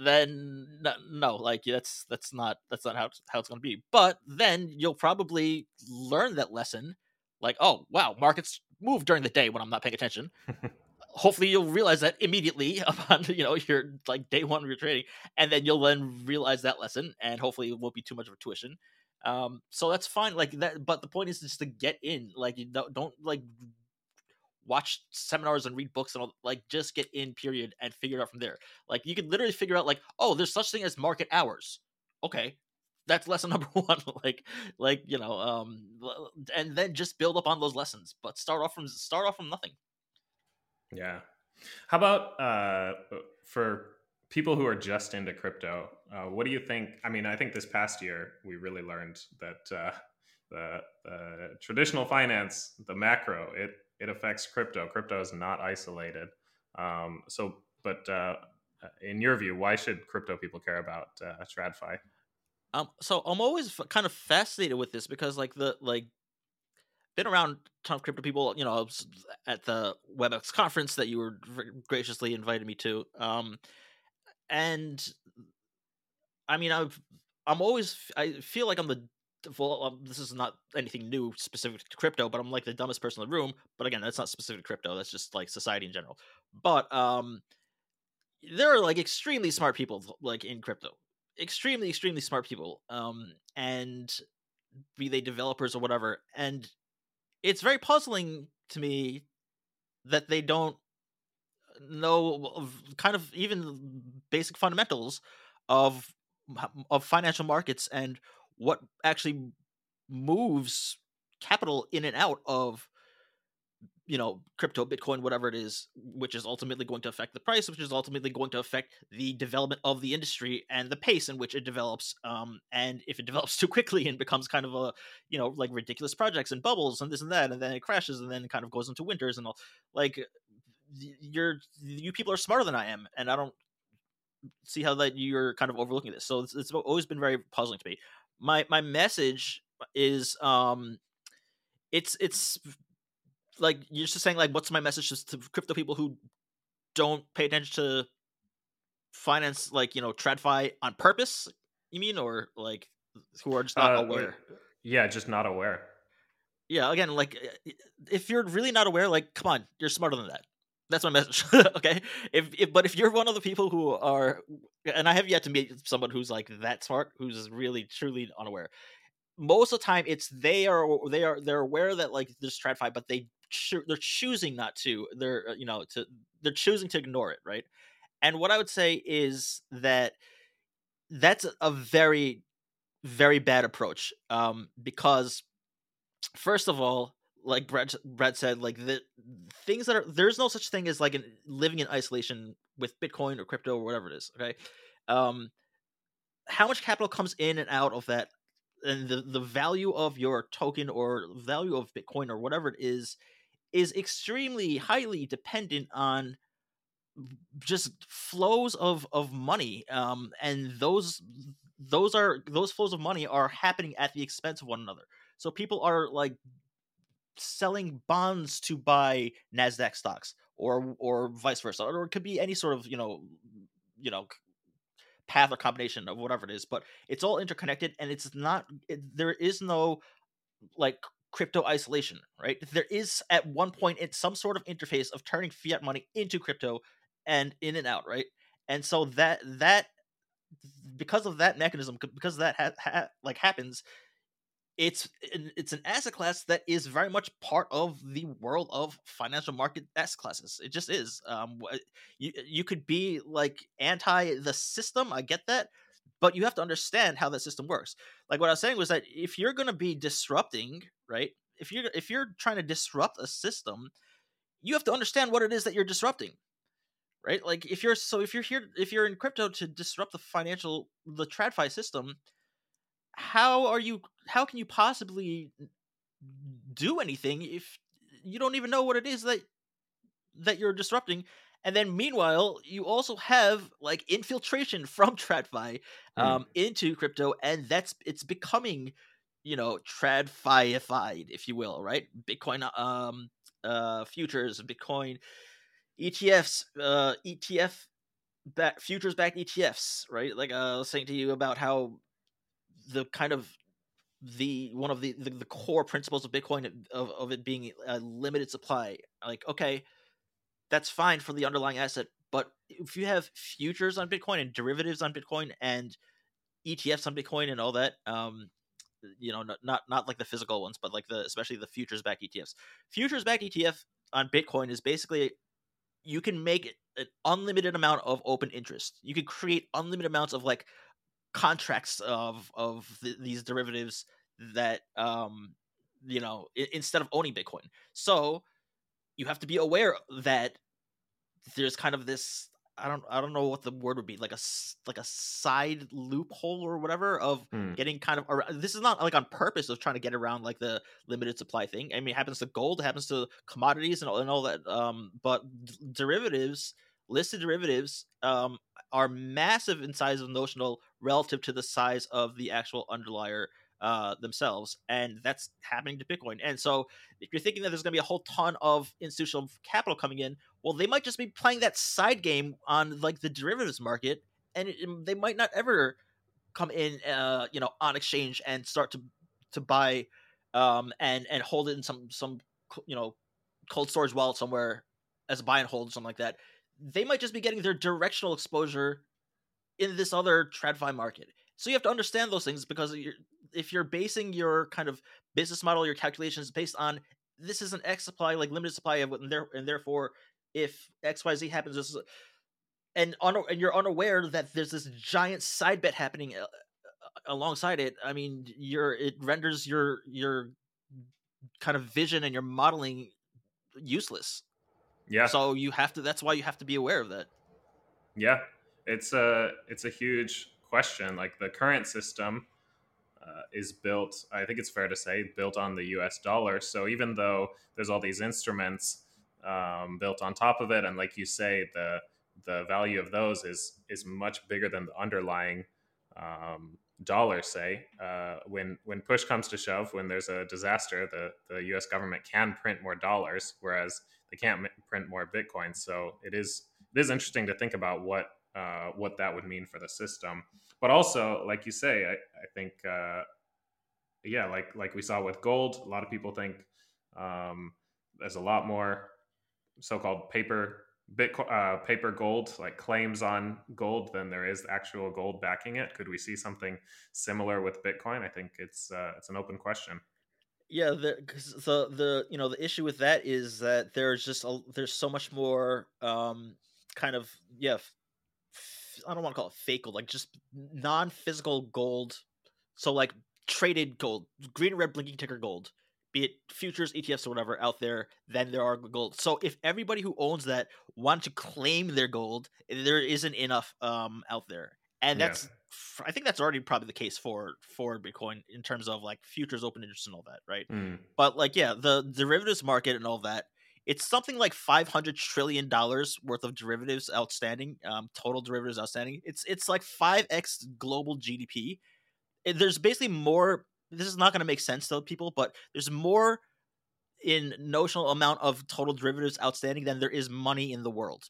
then no, like that's that's not that's not how it's, how it's going to be. But then you'll probably learn that lesson. Like, oh wow, markets move during the day when I'm not paying attention. Hopefully, you'll realize that immediately upon you know your like day one of your trading, and then you'll then realize that lesson, and hopefully it won't be too much of a tuition. Um, so that's fine. Like that, but the point is just to get in. Like you don't, don't like watch seminars and read books and all like just get in period and figure it out from there like you can literally figure out like oh there's such thing as market hours okay that's lesson number one like like you know um and then just build up on those lessons but start off from start off from nothing yeah how about uh for people who are just into crypto uh, what do you think i mean i think this past year we really learned that uh the, traditional finance the macro it it affects crypto. Crypto is not isolated. Um, so, but uh, in your view, why should crypto people care about uh, TradFi? Um, so I'm always f- kind of fascinated with this because, like, the like, been around ton of crypto people. You know, at the WebX conference that you were graciously invited me to. Um, and I mean, I've I'm always I feel like I'm the well, um, this is not anything new specific to crypto, but I'm like the dumbest person in the room. But again, that's not specific to crypto. That's just like society in general. But um, there are like extremely smart people like in crypto, extremely, extremely smart people. Um, and be they developers or whatever. And it's very puzzling to me that they don't know kind of even basic fundamentals of of financial markets and what actually moves capital in and out of you know crypto bitcoin whatever it is which is ultimately going to affect the price which is ultimately going to affect the development of the industry and the pace in which it develops um and if it develops too quickly and becomes kind of a you know like ridiculous projects and bubbles and this and that and then it crashes and then it kind of goes into winters and all like you're you people are smarter than i am and i don't see how that you're kind of overlooking this. So it's, it's always been very puzzling to me. My my message is um it's it's like you're just saying like what's my message to crypto people who don't pay attention to finance like you know tradfi on purpose you mean? Or like who are just not uh, aware? yeah just not aware. Yeah again like if you're really not aware like come on you're smarter than that. That's my message okay? If, if but if you're one of the people who are and i have yet to meet someone who's like that smart who's really truly unaware. Most of the time it's they are they are they're aware that like there's TradFi, but they they're choosing not to. They're uh, you know to they're choosing to ignore it, right? And what I would say is that that's a very very bad approach um, because first of all like Brad, Brad said like the things that are there's no such thing as like an, living in isolation with bitcoin or crypto or whatever it is okay um how much capital comes in and out of that and the, the value of your token or value of bitcoin or whatever it is is extremely highly dependent on just flows of of money um and those those are those flows of money are happening at the expense of one another. So people are like selling bonds to buy nasdaq stocks or or vice versa or it could be any sort of you know you know path or combination of whatever it is but it's all interconnected and it's not it, there is no like crypto isolation right there is at one point it's some sort of interface of turning fiat money into crypto and in and out right and so that that because of that mechanism because that ha- ha- like happens it's it's an asset class that is very much part of the world of financial market asset classes. It just is. Um, you you could be like anti the system. I get that, but you have to understand how that system works. Like what I was saying was that if you're going to be disrupting, right? If you're if you're trying to disrupt a system, you have to understand what it is that you're disrupting right like if you're so if you're here if you're in crypto to disrupt the financial the tradfi system how are you how can you possibly do anything if you don't even know what it is that that you're disrupting and then meanwhile you also have like infiltration from tradfi hmm. um, mm. into crypto and that's it's becoming you know tradfiified if you will right bitcoin um uh futures bitcoin etfs uh etf back futures back etfs right like uh, i was saying to you about how the kind of the one of the, the, the core principles of bitcoin of, of it being a limited supply like okay that's fine for the underlying asset but if you have futures on bitcoin and derivatives on bitcoin and etfs on bitcoin and all that um you know not not like the physical ones but like the especially the futures back etfs futures back etf on bitcoin is basically you can make an unlimited amount of open interest. You can create unlimited amounts of like contracts of of th- these derivatives that um you know I- instead of owning bitcoin. So you have to be aware that there's kind of this I don't I don't know what the word would be like a like a side loophole or whatever of hmm. getting kind of around. This is not like on purpose of trying to get around like the limited supply thing. I mean, it happens to gold, it happens to commodities and all, and all that. Um, but d- derivatives, listed derivatives, um, are massive in size of notional relative to the size of the actual underlier uh, themselves, and that's happening to Bitcoin. And so, if you're thinking that there's going to be a whole ton of institutional capital coming in, well, they might just be playing that side game on like the derivatives market, and it, they might not ever come in, uh, you know, on exchange and start to to buy um, and and hold it in some some you know cold storage wallet somewhere as a buy and hold or something like that. They might just be getting their directional exposure in this other TradFi market. So you have to understand those things because you're, if you're basing your kind of business model, your calculations based on this is an X supply, like limited supply of, and, there, and therefore if X Y Z happens, this is, and un, and you're unaware that there's this giant side bet happening uh, alongside it. I mean, your it renders your your kind of vision and your modeling useless. Yeah. So you have to. That's why you have to be aware of that. Yeah, it's a it's a huge question. Like the current system uh, is built, I think it's fair to say, built on the U.S. dollar. So even though there's all these instruments um, built on top of it, and like you say, the the value of those is is much bigger than the underlying um, dollar, say, uh, when when push comes to shove, when there's a disaster, the the U.S. government can print more dollars, whereas they can't print more bitcoins. So it is it is interesting to think about what uh, what that would mean for the system. But also, like you say, I, I think uh, yeah, like like we saw with gold, a lot of people think um, there's a lot more so-called paper Bitcoin, uh, paper gold, like claims on gold, than there is actual gold backing it. Could we see something similar with Bitcoin? I think it's uh, it's an open question. Yeah, the the the you know the issue with that is that there's just a, there's so much more um kind of yeah I don't want to call it fake gold like just non physical gold so like traded gold green red blinking ticker gold be it futures, ETFs, or whatever out there then there are gold. So if everybody who owns that want to claim their gold, there isn't enough um out there, and that's yeah. I think that's already probably the case for for Bitcoin in terms of like futures, open interest, and all that, right? Mm. But like yeah, the derivatives market and all that. It's something like five hundred trillion dollars worth of derivatives outstanding, um, total derivatives outstanding. It's it's like five x global GDP. There's basically more this is not going to make sense to people, but there's more in notional amount of total derivatives outstanding than there is money in the world.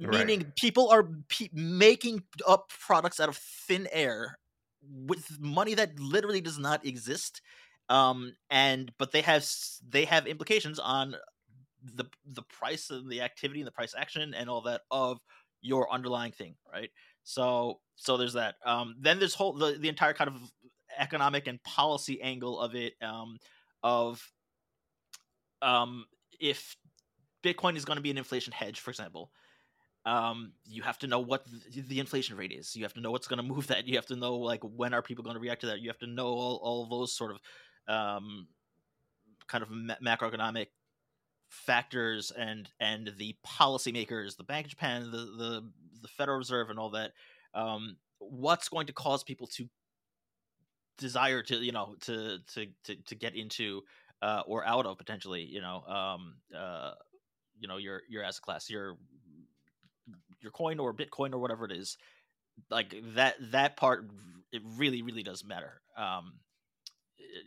Right. Meaning people are pe- making up products out of thin air with money that literally does not exist. Um, and but they have they have implications on the the price and the activity and the price action and all that of your underlying thing, right? So so there's that. Um, then there's whole the, the entire kind of economic and policy angle of it um, of um, if Bitcoin is going to be an inflation hedge, for example, um, you have to know what the, inflation rate is. You have to know what's going to move that. You have to know like when are people going to react to that. You have to know all, all those sort of um, kind of ma- macroeconomic factors and and the policymakers, the Bank of Japan, the the the Federal Reserve, and all that. Um, what's going to cause people to desire to you know to to to, to get into uh, or out of potentially you know um, uh, you know your your asset class your your coin or bitcoin or whatever it is like that that part it really really does matter um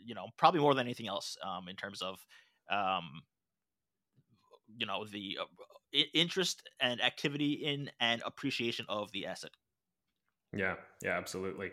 you know probably more than anything else um in terms of um you know the uh, interest and activity in and appreciation of the asset yeah yeah absolutely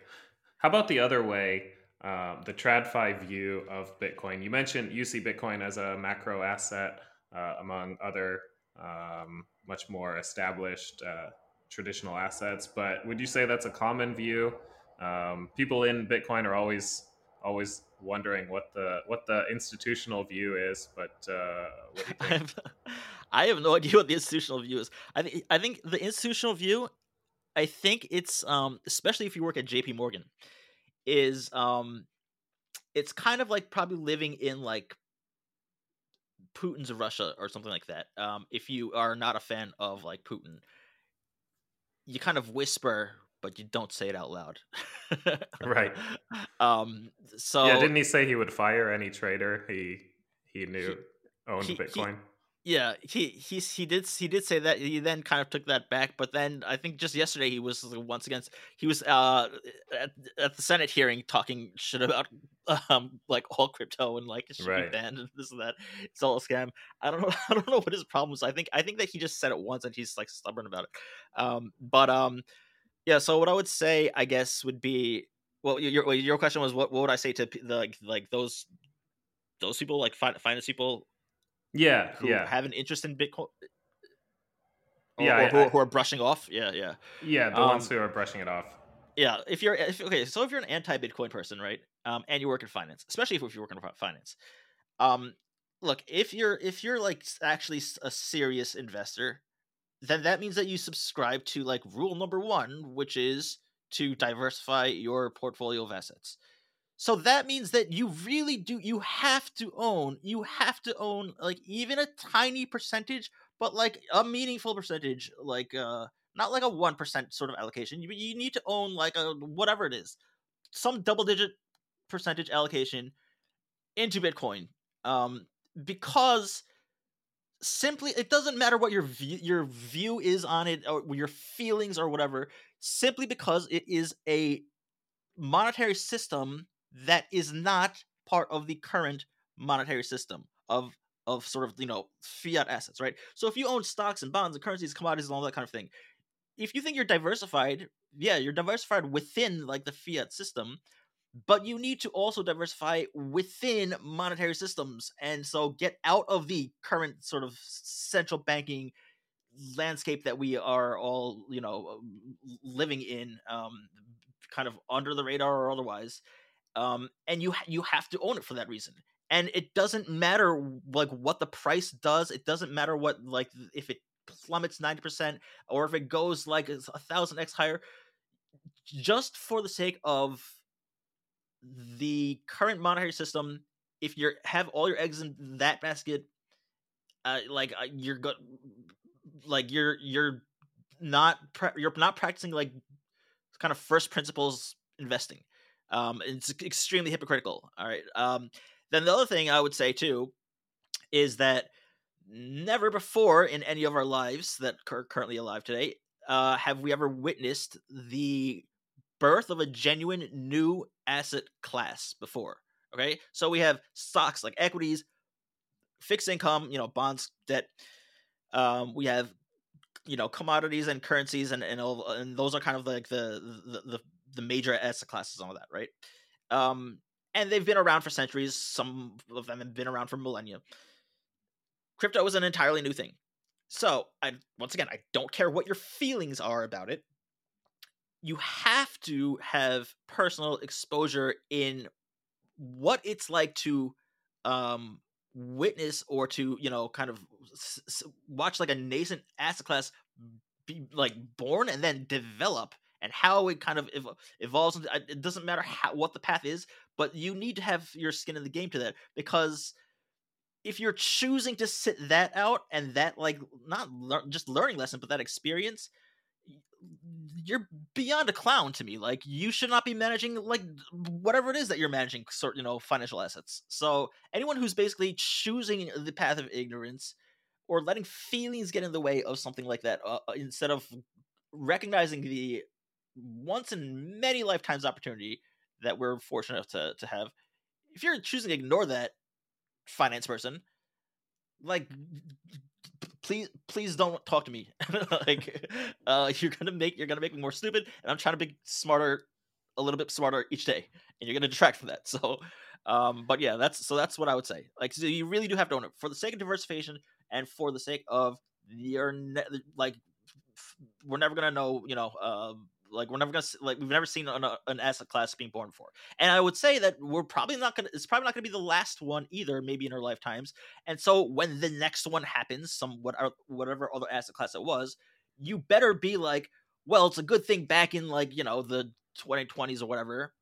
how about the other way, um, the TradFi view of Bitcoin? You mentioned you see Bitcoin as a macro asset uh, among other um, much more established uh, traditional assets, but would you say that's a common view? Um, people in Bitcoin are always always wondering what the what the institutional view is, but uh, you think? I have no idea what the institutional view is. I think I think the institutional view I think it's um, especially if you work at JP Morgan, is um, it's kind of like probably living in like Putin's Russia or something like that. Um, if you are not a fan of like Putin, you kind of whisper, but you don't say it out loud. right. Um. So yeah, didn't he say he would fire any trader he he knew he, owned he, Bitcoin? He, yeah, he he he did he did say that. He then kind of took that back, but then I think just yesterday he was once again he was uh at, at the Senate hearing talking shit about um like all crypto and like it should right. be banned and this and that. It's all a scam. I don't know. I don't know what his problem was. I think I think that he just said it once and he's like stubborn about it. Um, but um, yeah. So what I would say, I guess, would be well, your your question was what what would I say to the like like those those people like finance people yeah, who yeah. have an interest in Bitcoin. Or, yeah, or I, who, I, who, are brushing off. Yeah, yeah. Yeah, the um, ones who are brushing it off. Yeah, if you're if, okay, so if you're an anti-Bitcoin person, right, um, and you work in finance, especially if, if you work in finance, um, look, if you're if you're like actually a serious investor, then that means that you subscribe to like rule number one, which is to diversify your portfolio of assets. So that means that you really do you have to own you have to own like even a tiny percentage but like a meaningful percentage like uh not like a 1% sort of allocation you, you need to own like a whatever it is some double digit percentage allocation into bitcoin um because simply it doesn't matter what your view your view is on it or your feelings or whatever simply because it is a monetary system that is not part of the current monetary system of of sort of you know fiat assets, right? So if you own stocks and bonds and currencies, commodities, and all that kind of thing, if you think you're diversified, yeah, you're diversified within like the fiat system, but you need to also diversify within monetary systems, and so get out of the current sort of central banking landscape that we are all you know living in um kind of under the radar or otherwise um and you you have to own it for that reason and it doesn't matter like what the price does it doesn't matter what like if it plummets 90% or if it goes like a thousand x higher just for the sake of the current monetary system if you have all your eggs in that basket uh, like uh, you're like you're you're not you're not practicing like kind of first principles investing. Um it's extremely hypocritical all right? Um then the other thing I would say too is that never before in any of our lives that are currently alive today uh, have we ever witnessed the birth of a genuine new asset class before. Okay, so we have stocks like equities, fixed income, you know, bonds, debt. Um, we have you know commodities and currencies, and and, all, and those are kind of like the, the the the major asset classes, all of that, right? Um, and they've been around for centuries. Some of them have been around for millennia. Crypto is an entirely new thing. So, I once again, I don't care what your feelings are about it. You have to have personal exposure in what it's like to um, witness or to you know kind of s- s- watch like a nascent asset class be like born and then develop and how it kind of ev- evolves. Into, it doesn't matter how, what the path is, but you need to have your skin in the game to that because if you're choosing to sit that out and that like not just learning lesson, but that experience, you're beyond a clown to me. Like you should not be managing like whatever it is that you're managing, sort you know, financial assets. So anyone who's basically choosing the path of ignorance or letting feelings get in the way of something like that, uh, instead of recognizing the once in many lifetimes opportunity that we're fortunate enough to to have. If you're choosing to ignore that finance person, like please please don't talk to me. like uh you're gonna make you're gonna make me more stupid and I'm trying to be smarter a little bit smarter each day and you're gonna detract from that. So um but yeah that's so that's what I would say. Like so you really do have to own it for the sake of diversification and for the sake of your ne- like we're never gonna know you know um like we're never gonna like we've never seen an, an asset class being born for, and I would say that we're probably not gonna. It's probably not gonna be the last one either, maybe in our lifetimes. And so when the next one happens, some what whatever other asset class it was, you better be like, well, it's a good thing back in like you know the 2020s or whatever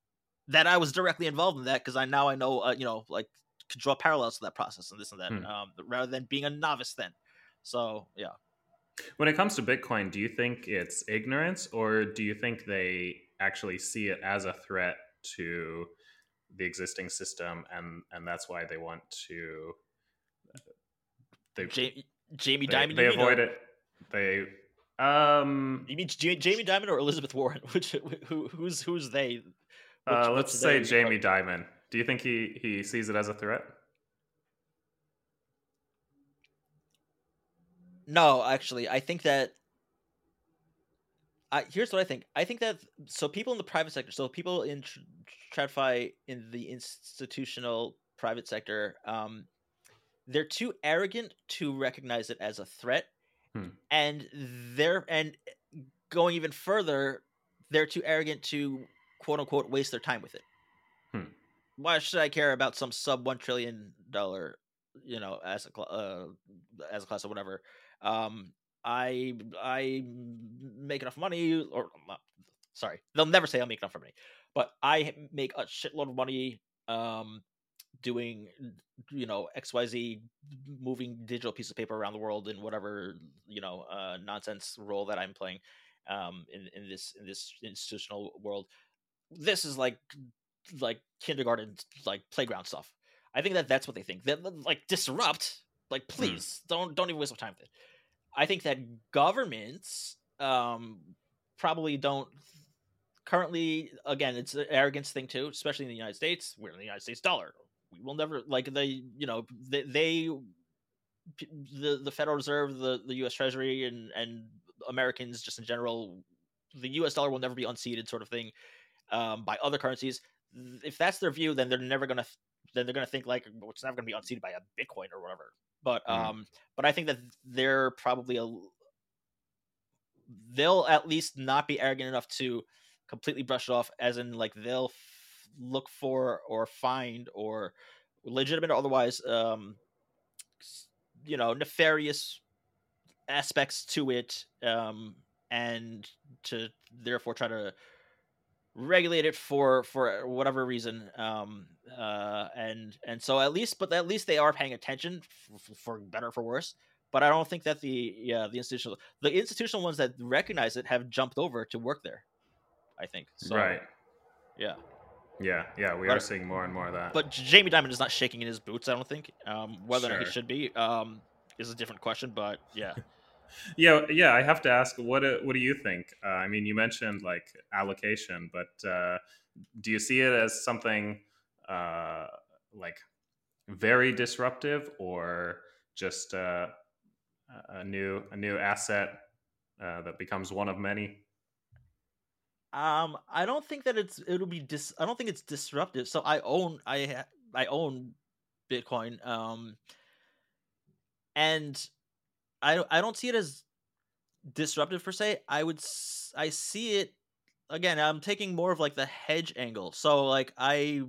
that I was directly involved in that because I now I know uh, you know like could draw parallels to that process and this and that, hmm. um, rather than being a novice then. So yeah. When it comes to Bitcoin, do you think it's ignorance or do you think they actually see it as a threat to the existing system and and that's why they want to they, Jamie, Jamie they, they avoid it? They um you mean Jamie Dimon or Elizabeth Warren? Which who who's who's they? Which, uh, let's say Jamie Dimon do you think he he sees it as a threat No, actually, I think that. I, here's what I think. I think that so people in the private sector, so people in tr- TradFi in the institutional private sector, um, they're too arrogant to recognize it as a threat, hmm. and they're and going even further, they're too arrogant to quote unquote waste their time with it. Hmm. Why should I care about some sub one trillion dollar, you know, as a uh, as a class or whatever? Um, I I make enough money, or sorry, they'll never say I make enough money, but I make a shitload of money um, doing you know xyz moving digital piece of paper around the world in whatever you know uh, nonsense role that i'm playing um, in, in this in this institutional world. This is like like kindergarten like playground stuff. I think that that's what they think. That like disrupt like, hmm. please mm. don't don't even waste my time with it. I think that governments um, probably don't currently again it's an arrogance thing too especially in the united states we're in the united states dollar we will never like they you know they, they the the federal reserve the the us treasury and and americans just in general the us dollar will never be unseated sort of thing um, by other currencies if that's their view then they're never gonna then they're gonna think like well, it's never gonna be unseated by a bitcoin or whatever but Mm. um but i think that they're probably a they'll at least not be arrogant enough to completely brush it off as in like they'll f- look for or find or legitimate or otherwise um you know nefarious aspects to it um and to therefore try to regulate it for for whatever reason um uh and and so at least but at least they are paying attention for, for better or for worse but i don't think that the yeah the institutional the institutional ones that recognize it have jumped over to work there i think so right. yeah Yeah, yeah, we But- are seeing more and more of that. but jamie dimon is not shaking in his boots i don't think um whether or not he should be um is a different question but yeah yeah, yeah, I have to ask, what do, what do you think? Uh, I mean, you mentioned like allocation, but uh, do you see it as something uh, like very disruptive, or just uh, a new a new asset uh, that becomes one of many? Um, I don't think that it's it'll be dis. I don't think it's disruptive. So I own I I own Bitcoin. Um, and I I don't see it as disruptive per se. I would I see it again. I'm taking more of like the hedge angle. So like I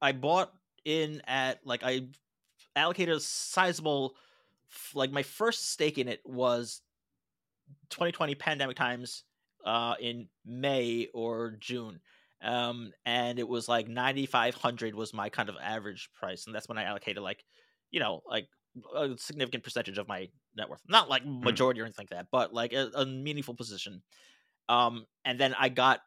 I bought in at like I allocated a sizable like my first stake in it was 2020 pandemic times uh in May or June. Um and it was like 9500 was my kind of average price and that's when I allocated like you know like a significant percentage of my net worth. Not like majority or anything like that, but like a, a meaningful position. Um and then I got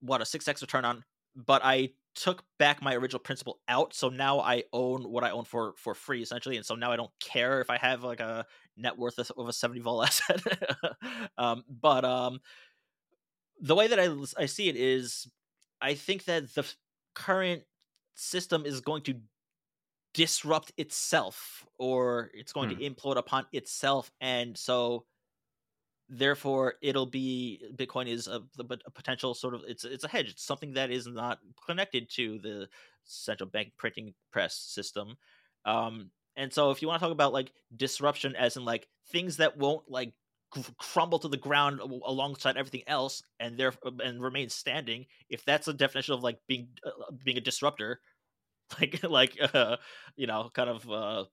what a 6x return on but I took back my original principal out so now I own what I own for for free essentially and so now I don't care if I have like a net worth of a 70 vol asset um but um the way that I I see it is I think that the current system is going to disrupt itself or it's going to implode upon itself and so therefore it'll be bitcoin is a, the- a potential sort of it's it's a hedge. It's something that is not connected to the central bank printing press system um and so if you want to talk about like disruption as in like things that won't like crumble to the ground alongside everything else and there and remain standing if that's a definition of like being uh, being a disruptor like like uh you know kind of uh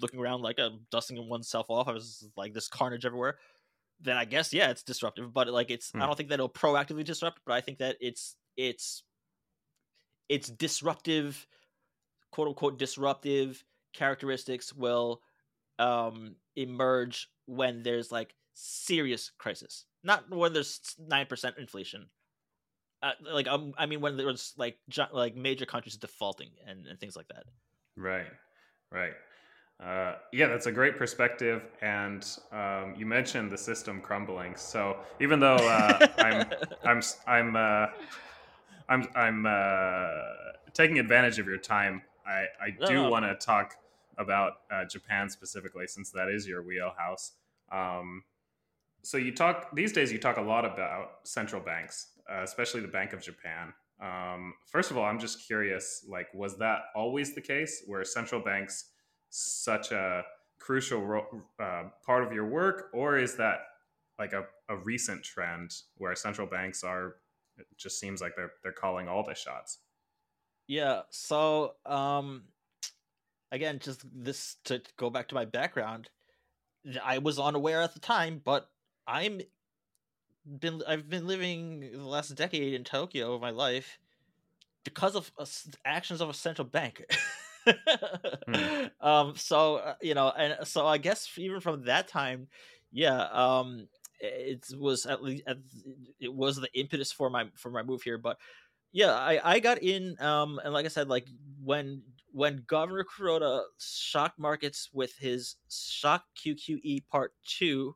looking around like uh, dusting oneself off i was like this carnage everywhere then i guess yeah it's disruptive but like it's Hmm. i don't think that it'll proactively disrupt but i think that it's it's it's disruptive quote unquote disruptive characteristics will um emerge when there's like serious crisis not when there's 9% inflation uh, like um, i mean when there's like gi- like major countries defaulting and, and things like that Right, right. Uh, yeah, that's a great perspective. And um, you mentioned the system crumbling. So even though uh, I'm, I'm, I'm, uh, I'm, I'm uh, taking advantage of your time, I, I do no. want to talk about uh, Japan specifically, since that is your wheelhouse. Um, so you talk these days. You talk a lot about central banks, uh, especially the Bank of Japan. Um, first of all, I'm just curious. Like, was that always the case? Were central banks such a crucial ro- uh, part of your work, or is that like a, a recent trend where central banks are? It just seems like they're they're calling all the shots. Yeah. So, um, again, just this to go back to my background, I was unaware at the time, but I'm been I've been living the last decade in Tokyo of my life because of uh, actions of a central bank. Um. So uh, you know, and so I guess even from that time, yeah. Um. It was at least it was the impetus for my for my move here, but yeah i i got in um and like i said like when when governor kuroda shocked markets with his shock qqe part 2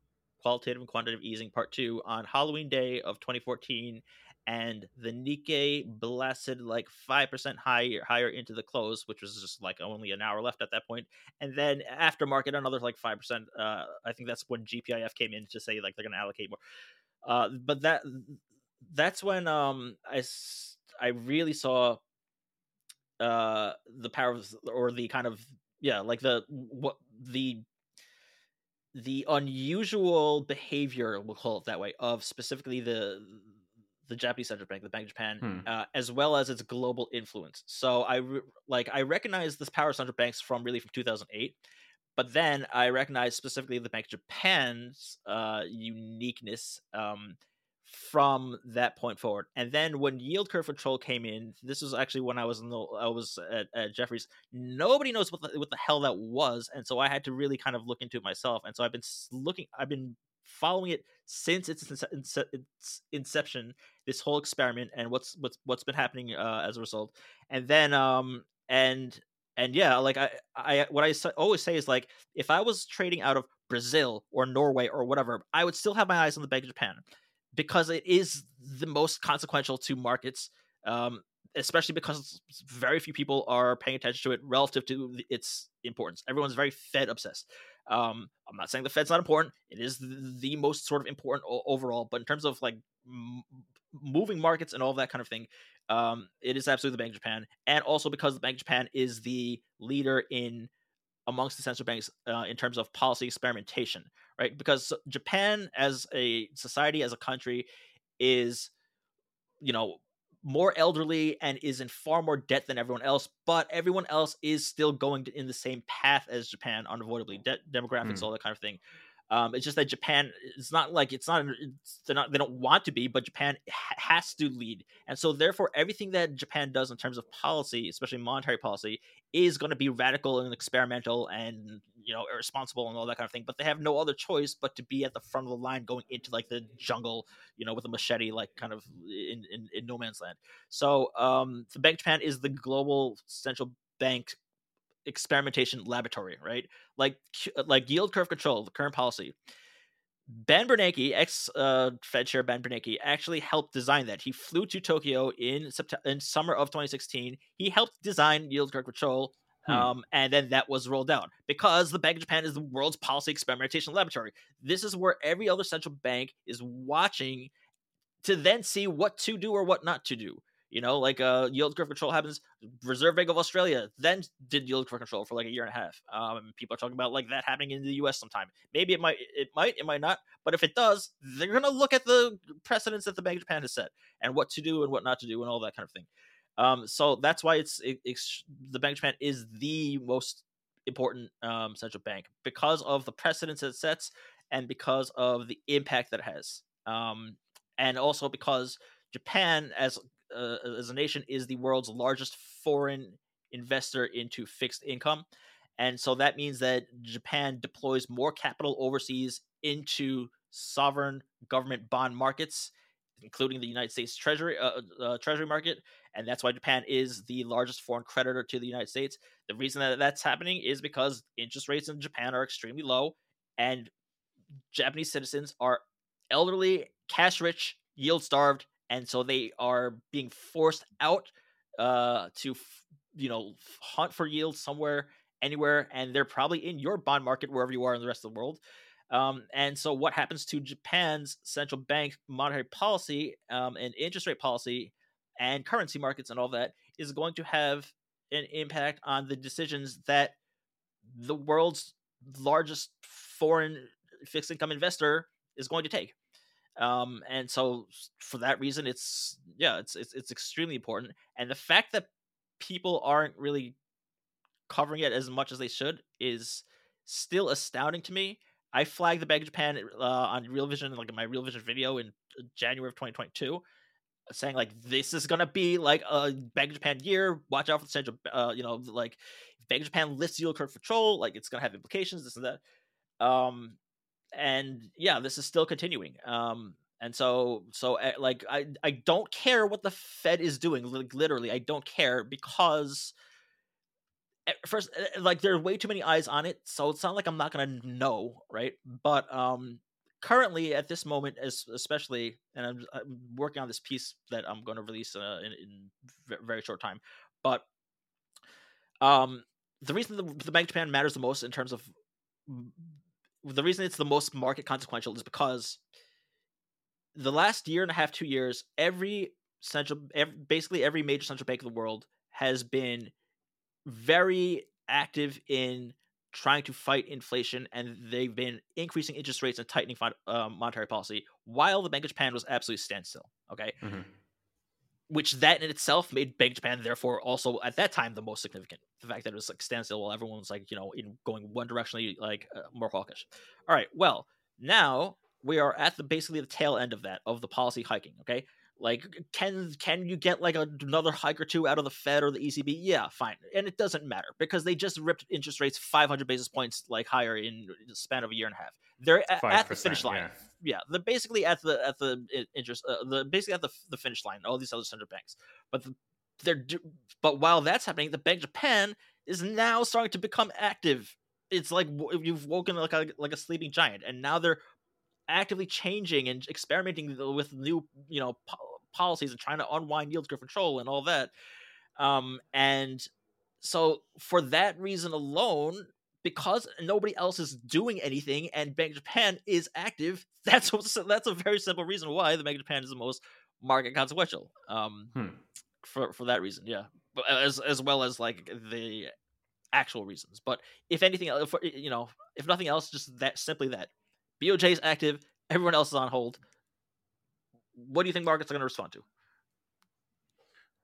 Qualitative and Quantitative Easing Part 2 on Halloween Day of 2014 and the Nikkei blasted like 5% higher higher into the close, which was just like only an hour left at that point. And then after market, another like 5%. Uh, I think that's when GPIF came in to say like they're going to allocate more. Uh, but that that's when um I I really saw uh the power of, or the kind of yeah like the what the the unusual behavior we'll call it that way of specifically the the Japanese central bank, the Bank of Japan, hmm. uh, as well as its global influence. So I re- like I recognize this power of central banks from really from 2008, but then I recognize specifically the Bank of Japan's uh, uniqueness um, from that point forward. And then when yield curve control came in, this was actually when I was in the, I was at, at Jefferies. Nobody knows what the, what the hell that was, and so I had to really kind of look into it myself. And so I've been looking, I've been following it since its, its inception. This whole experiment and what's what's what's been happening uh, as a result. And then um and and yeah, like I I what I always say is like if I was trading out of Brazil or Norway or whatever, I would still have my eyes on the Bank of Japan because it is the most consequential to markets, um, especially because very few people are paying attention to it relative to its importance. Everyone's very Fed obsessed. Um, I'm not saying the Fed's not important; it is the most sort of important overall. But in terms of like m- moving markets and all that kind of thing, um, it is absolutely the Bank of Japan, and also because the Bank of Japan is the leader in amongst the central banks uh, in terms of policy experimentation, right? Because Japan as a society, as a country, is, you know, more elderly and is in far more debt than everyone else, but everyone else is still going in the same path as Japan, unavoidably. De- demographics, mm. all that kind of thing. Um, it's just that Japan, it's not like it's not, it's, they're not, they don't want to be, but Japan ha- has to lead. And so, therefore, everything that Japan does in terms of policy, especially monetary policy, is going to be radical and experimental and, you know, irresponsible and all that kind of thing. But they have no other choice but to be at the front of the line going into like the jungle, you know, with a machete, like kind of in, in, in no man's land. So, um, the Bank of Japan is the global central bank experimentation laboratory, right? Like like yield curve control, the current policy. Ben Bernanke, ex uh, Fed Chair Ben Bernanke, actually helped design that. He flew to Tokyo in September, in summer of 2016. He helped design yield curve control, hmm. um, and then that was rolled out because the Bank of Japan is the world's policy experimentation laboratory. This is where every other central bank is watching to then see what to do or what not to do. You know, like uh, yield curve control happens. Reserve Bank of Australia then did yield curve control for like a year and a half. Um, people are talking about like that happening in the U.S. sometime. Maybe it might, it might, it might not. But if it does, they're gonna look at the precedents that the Bank of Japan has set and what to do and what not to do and all that kind of thing. Um, so that's why it's, it, it's the Bank of Japan is the most important um, central bank because of the precedents it sets and because of the impact that it has. Um, and also because Japan, as uh, as a nation is the world's largest foreign investor into fixed income. And so that means that Japan deploys more capital overseas into sovereign government bond markets, including the United States Treasury uh, uh, Treasury market, and that's why Japan is the largest foreign creditor to the United States. The reason that that's happening is because interest rates in Japan are extremely low, and Japanese citizens are elderly, cash rich, yield starved, and so they are being forced out uh, to you know hunt for yield somewhere anywhere and they're probably in your bond market wherever you are in the rest of the world. Um, and so what happens to japan's central bank monetary policy um, and interest rate policy and currency markets and all that is going to have an impact on the decisions that the world's largest foreign fixed income investor is going to take um, and so for that reason, it's yeah, it's, it's it's extremely important. And the fact that people aren't really covering it as much as they should is still astounding to me. I flagged the Bank of Japan uh, on Real Vision, like in my Real Vision video in uh, January of 2022, saying like this is gonna be like a Bank of Japan year. Watch out for the central, uh, you know, like Bank of Japan lists yield curve control, like it's gonna have implications, this and that. Um, and yeah, this is still continuing. Um, and so, so eh, like, I I don't care what the Fed is doing. Like, literally, I don't care because eh, first, eh, like, there are way too many eyes on it. So it's not like I'm not gonna know, right? But um, currently at this moment, especially, and I'm, I'm working on this piece that I'm going to release uh, in, in very short time, but um, the reason the, the Bank of Japan matters the most in terms of the reason it's the most market consequential is because the last year and a half, two years, every central, every, basically every major central bank of the world has been very active in trying to fight inflation, and they've been increasing interest rates and tightening uh, monetary policy, while the Bank of Japan was absolutely standstill. Okay, mm-hmm. Which that in itself made Bank Japan, therefore, also at that time the most significant. The fact that it was like standstill while everyone was like you know in going one directionally, like uh, more hawkish. All right, well now we are at the basically the tail end of that of the policy hiking. Okay, like, can can you get like another hike or two out of the Fed or the ECB? Yeah, fine. And it doesn't matter because they just ripped interest rates 500 basis points like higher in the span of a year and a half. They're at, at the finish line. Yeah. yeah, they're basically at the at the interest uh, the basically at the the finish line. All these other central banks, but the, they're but while that's happening, the Bank of Japan is now starting to become active. It's like you've woken like a like a sleeping giant, and now they're actively changing and experimenting with new you know po- policies and trying to unwind yield curve control and all that. Um, and so for that reason alone because nobody else is doing anything and bank of japan is active that's that's a very simple reason why the bank of japan is the most market consequential um, hmm. for for that reason yeah. But as as well as like the actual reasons. But if anything if, you know if nothing else just that simply that BOJ is active. Everyone else is on hold. What do you think markets are going to respond to?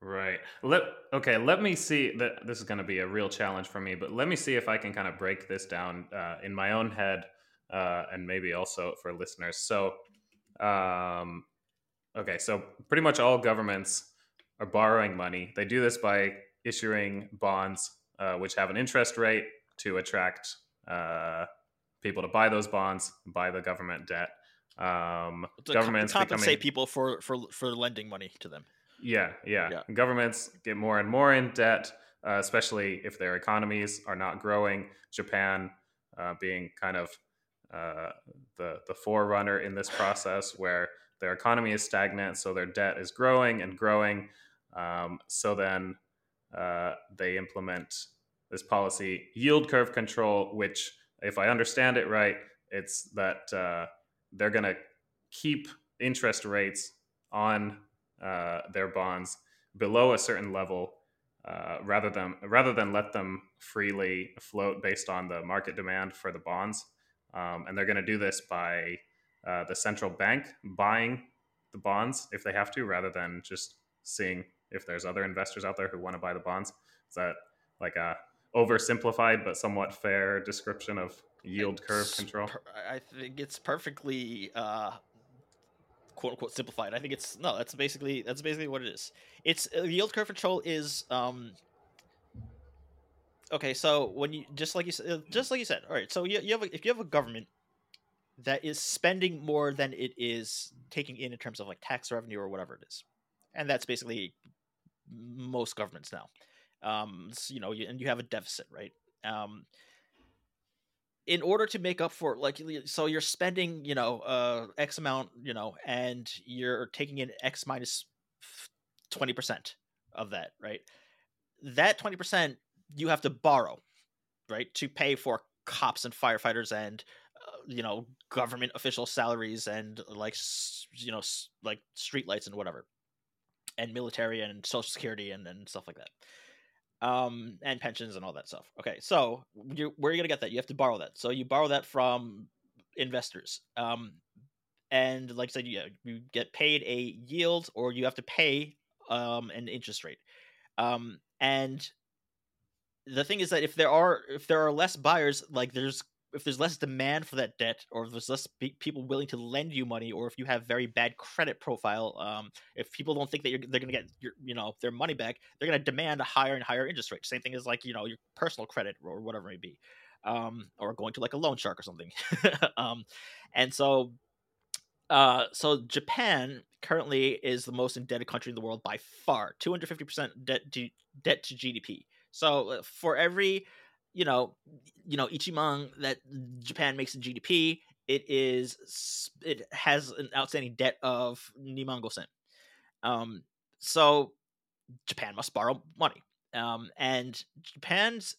Right. Let okay. Let me see. That this is going to be a real challenge for me, but let me see if I can kind of break this down uh, in my own head, uh, and maybe also for listeners. So, um, okay. So pretty much all governments are borrowing money. They do this by issuing bonds, uh, which have an interest rate to attract uh, people to buy those bonds, buy the government debt. Um, to governments compensate becoming, people for for for lending money to them. Yeah, yeah. yeah. Governments get more and more in debt, uh, especially if their economies are not growing. Japan uh, being kind of uh, the the forerunner in this process, where their economy is stagnant, so their debt is growing and growing. Um, so then uh, they implement this policy yield curve control, which if I understand it right, it's that uh, they're going to keep interest rates on uh, their bonds below a certain level uh, rather than rather than let them freely float based on the market demand for the bonds. Um, and they're going to do this by uh, the central bank buying the bonds if they have to, rather than just seeing if there's other investors out there who want to buy the bonds. Is that like a oversimplified but somewhat fair description of yield curve control? I think it's perfectly uh, quote unquote simplified. I think it's no. That's basically that's basically what it is. It's uh, yield curve control is um. Okay, so when you just like you said, uh, just like you said, all right. So you, you have a, if you have a government that is spending more than it is taking in in terms of like tax revenue or whatever it is, and that's basically most governments now um, you know, and you have a deficit, right? Um, in order to make up for like so you're spending you know uh x amount you know and you're taking in x minus 20% of that right that 20% you have to borrow right to pay for cops and firefighters and uh, you know government official salaries and like you know like streetlights and whatever and military and social security and, and stuff like that um, and pensions and all that stuff. Okay, so you, where are you gonna get that? You have to borrow that. So you borrow that from investors. Um, and like I said, you, you get paid a yield, or you have to pay um, an interest rate. Um, and the thing is that if there are if there are less buyers, like there's if there's less demand for that debt, or if there's less people willing to lend you money, or if you have very bad credit profile, um, if people don't think that they're going to get your, you know, their money back, they're going to demand a higher and higher interest rate. Same thing as like you know your personal credit or whatever it may be, um, or going to like a loan shark or something. um, and so, uh, so Japan currently is the most indebted country in the world by far, 250 percent debt to debt to GDP. So uh, for every you know, you know, Ichiman that Japan makes in GDP, it is it has an outstanding debt of Nimango sen. Um, so Japan must borrow money. Um, and Japan's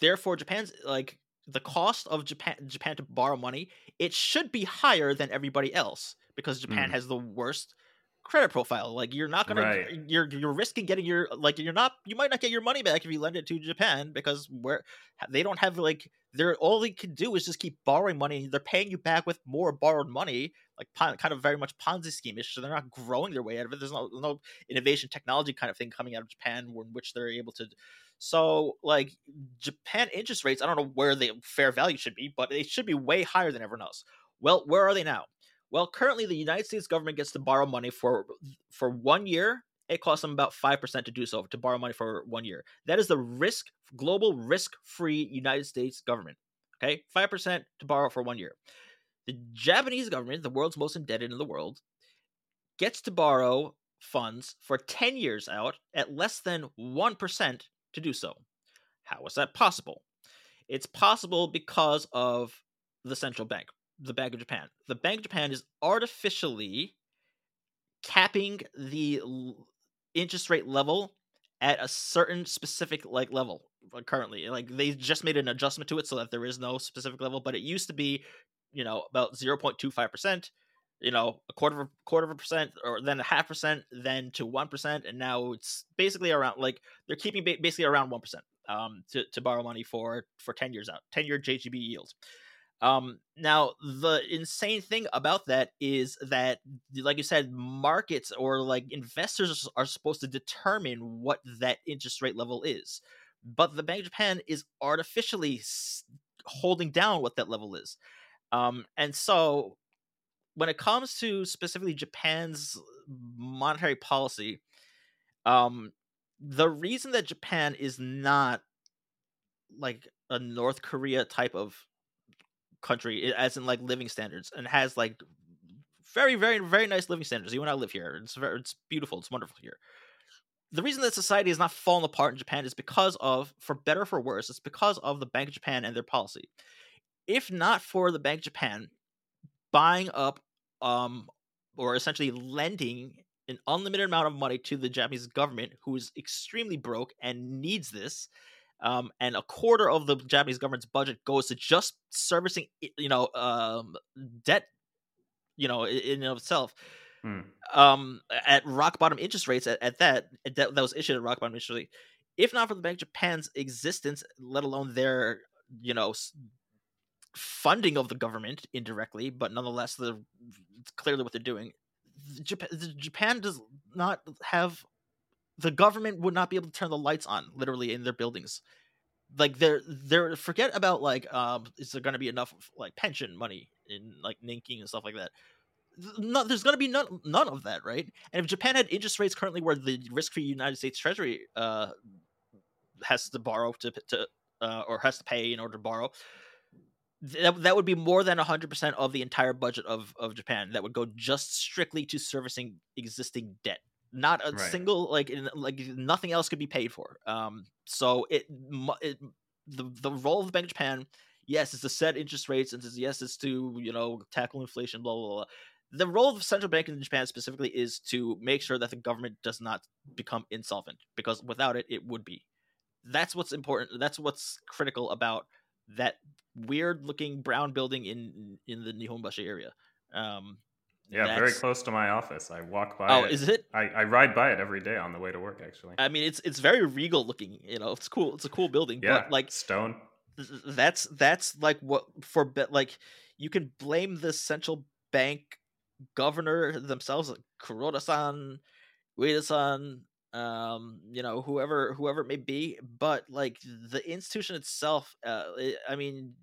therefore Japan's like the cost of Japan Japan to borrow money, it should be higher than everybody else because Japan mm. has the worst credit profile. Like you're not gonna right. you're you're risking getting your like you're not you might not get your money back if you lend it to Japan because where they don't have like they're all they can do is just keep borrowing money. They're paying you back with more borrowed money, like kind of very much Ponzi scheme-ish. So they're not growing their way out of it. There's no no innovation technology kind of thing coming out of Japan in which they're able to. So like Japan interest rates, I don't know where the fair value should be, but they should be way higher than everyone else. Well, where are they now? Well, currently the United States government gets to borrow money for for one year. It costs them about five percent to do so to borrow money for one year. That is the risk global risk free United States government. Okay, five percent to borrow for one year. The Japanese government, the world's most indebted in the world, gets to borrow funds for 10 years out at less than 1% to do so. How is that possible? It's possible because of the central bank the Bank of Japan. The Bank of Japan is artificially capping the interest rate level at a certain specific like level currently like they just made an adjustment to it so that there is no specific level but it used to be you know about 0.25% you know a quarter of a quarter of a percent or then a half percent then to 1% and now it's basically around like they're keeping basically around 1% um to, to borrow money for for 10 years out 10 year JGB yields um, now, the insane thing about that is that, like you said, markets or like investors are supposed to determine what that interest rate level is. But the Bank of Japan is artificially holding down what that level is. Um, and so, when it comes to specifically Japan's monetary policy, um, the reason that Japan is not like a North Korea type of country as in like living standards and has like very very very nice living standards. You and i live here. It's very it's beautiful. It's wonderful here. The reason that society is not falling apart in japan is because of for better for worse it's because of the bank of japan and their policy. If not for the bank of japan buying up um or essentially lending an unlimited amount of money to the japanese government who is extremely broke and needs this um, and a quarter of the Japanese government's budget goes to just servicing, you know, um, debt, you know, in, itself. Hmm. Um, at rock bottom interest rates, at, at that, at that that was issued at rock bottom interest rate. If not for the Bank of Japan's existence, let alone their, you know, funding of the government indirectly, but nonetheless, the clearly what they're doing. Japan, Japan does not have the government would not be able to turn the lights on literally in their buildings. Like they're they're forget about like um is there going to be enough like pension money in like nenkin and stuff like that. No, there's going to be none, none of that right? And if japan had interest rates currently where the risk-free united states treasury uh has to borrow to, to uh, or has to pay in order to borrow that, that would be more than 100% of the entire budget of, of japan that would go just strictly to servicing existing debt not a right. single like in, like nothing else could be paid for um so it, it the the role of the bank of japan yes it's to set interest rates and yes it's to you know tackle inflation blah blah blah the role of central bank in japan specifically is to make sure that the government does not become insolvent because without it it would be that's what's important that's what's critical about that weird looking brown building in in the nihonbashi area um yeah, That's... very close to my office. I walk by. Oh, it. is it? I, I ride by it every day on the way to work. Actually, I mean, it's it's very regal looking. You know, it's cool. It's a cool building. Yeah, but like stone. That's that's like what for like you can blame the central bank governor themselves, like Kuroda-san, Ueda-san, um, you know, whoever whoever it may be, but like the institution itself, uh, it, I mean,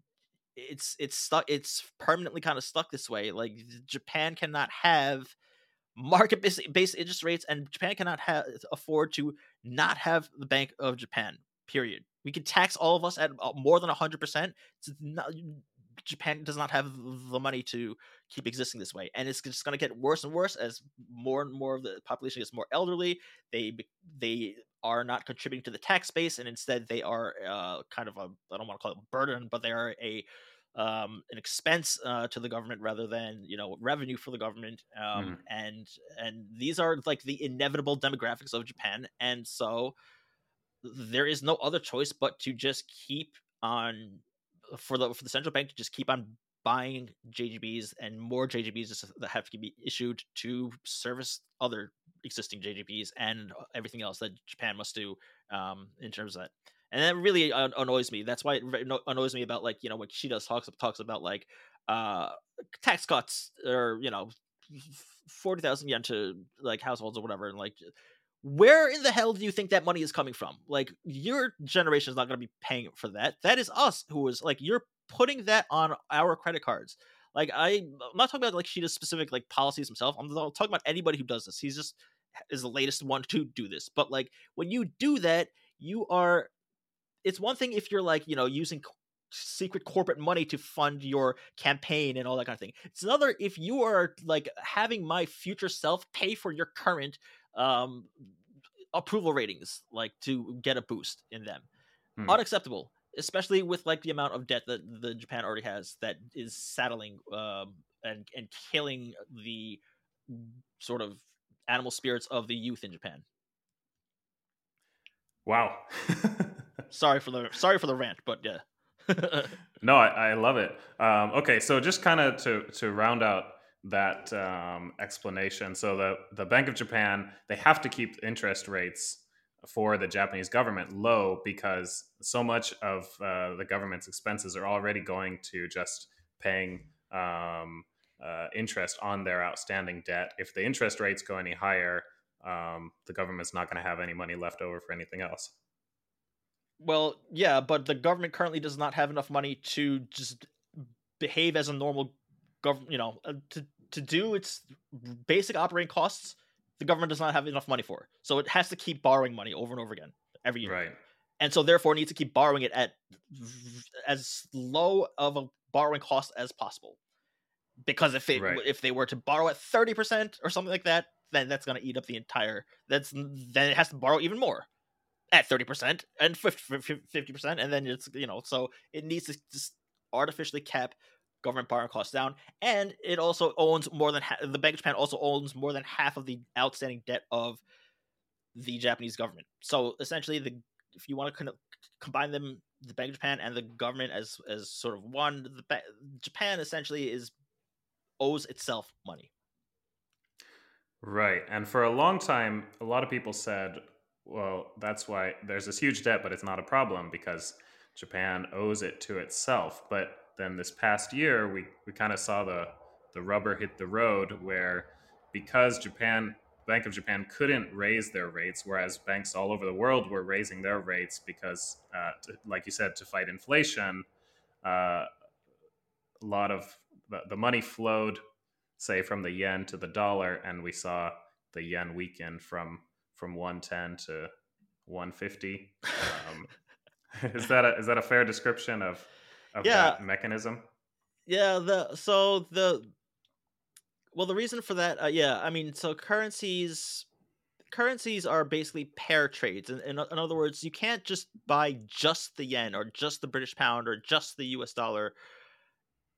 it's it's stuck it's permanently kind of stuck this way like japan cannot have market based interest rates and japan cannot have afford to not have the bank of japan period. We can tax all of us at uh, more than 100% not, japan does not have the money to keep existing this way and it's just going to get worse and worse as more and more of the population gets more elderly they they are not contributing to the tax base and instead they are uh, kind of a I don't want to call it a burden, but they are a um, an expense uh, to the government rather than you know revenue for the government um, mm. and and these are like the inevitable demographics of japan and so there is no other choice but to just keep on for the for the central bank to just keep on buying JGBs and more JGBs that have to be issued to service other existing JGBs and everything else that Japan must do um, in terms of that. And that really annoys me. That's why it annoys me about like you know when Kishida talks talks about like uh tax cuts or you know forty thousand yen to like households or whatever, and like where in the hell do you think that money is coming from? Like your generation is not going to be paying for that. That is us who is like you're putting that on our credit cards. Like I, I'm not talking about like Kishida's specific like policies himself. I'm talking about anybody who does this. He's just is the latest one to do this. But like when you do that, you are. It's one thing if you're like you know using secret corporate money to fund your campaign and all that kind of thing. It's another if you are like having my future self pay for your current um, approval ratings, like to get a boost in them. Hmm. Unacceptable, especially with like the amount of debt that the Japan already has that is saddling um, and and killing the sort of animal spirits of the youth in Japan. Wow. sorry for the sorry for the rant, but yeah. no, I, I, love it. Um, okay, so just kind of to to round out that um, explanation. So the the Bank of Japan they have to keep interest rates for the Japanese government low because so much of uh, the government's expenses are already going to just paying um, uh, interest on their outstanding debt. If the interest rates go any higher, um, the government's not going to have any money left over for anything else. Well, yeah, but the government currently does not have enough money to just behave as a normal government, you know, uh, to to do its basic operating costs, the government does not have enough money for. So it has to keep borrowing money over and over again every year. Right. And so therefore needs to keep borrowing it at as low of a borrowing cost as possible. Because if it right. if they were to borrow at 30% or something like that, then that's going to eat up the entire that's then it has to borrow even more at 30% and 50, 50% and then it's you know so it needs to just artificially cap government borrowing costs down, and it also owns more than ha- the Bank of Japan also owns more than half of the outstanding debt of the Japanese government. So essentially, the if you want to con- combine them, the Bank of Japan and the government as as sort of one, the ba- Japan essentially is owes itself money. Right, and for a long time, a lot of people said, "Well, that's why there's this huge debt, but it's not a problem because." Japan owes it to itself. But then this past year, we, we kind of saw the, the rubber hit the road where because Japan, Bank of Japan couldn't raise their rates, whereas banks all over the world were raising their rates because, uh, to, like you said, to fight inflation, uh, a lot of the, the money flowed, say, from the yen to the dollar, and we saw the yen weaken from from 110 to 150. Um, is that a, is that a fair description of of yeah. that mechanism? Yeah, the so the well the reason for that uh, yeah, I mean so currencies currencies are basically pair trades. In, in, in other words, you can't just buy just the yen or just the British pound or just the US dollar.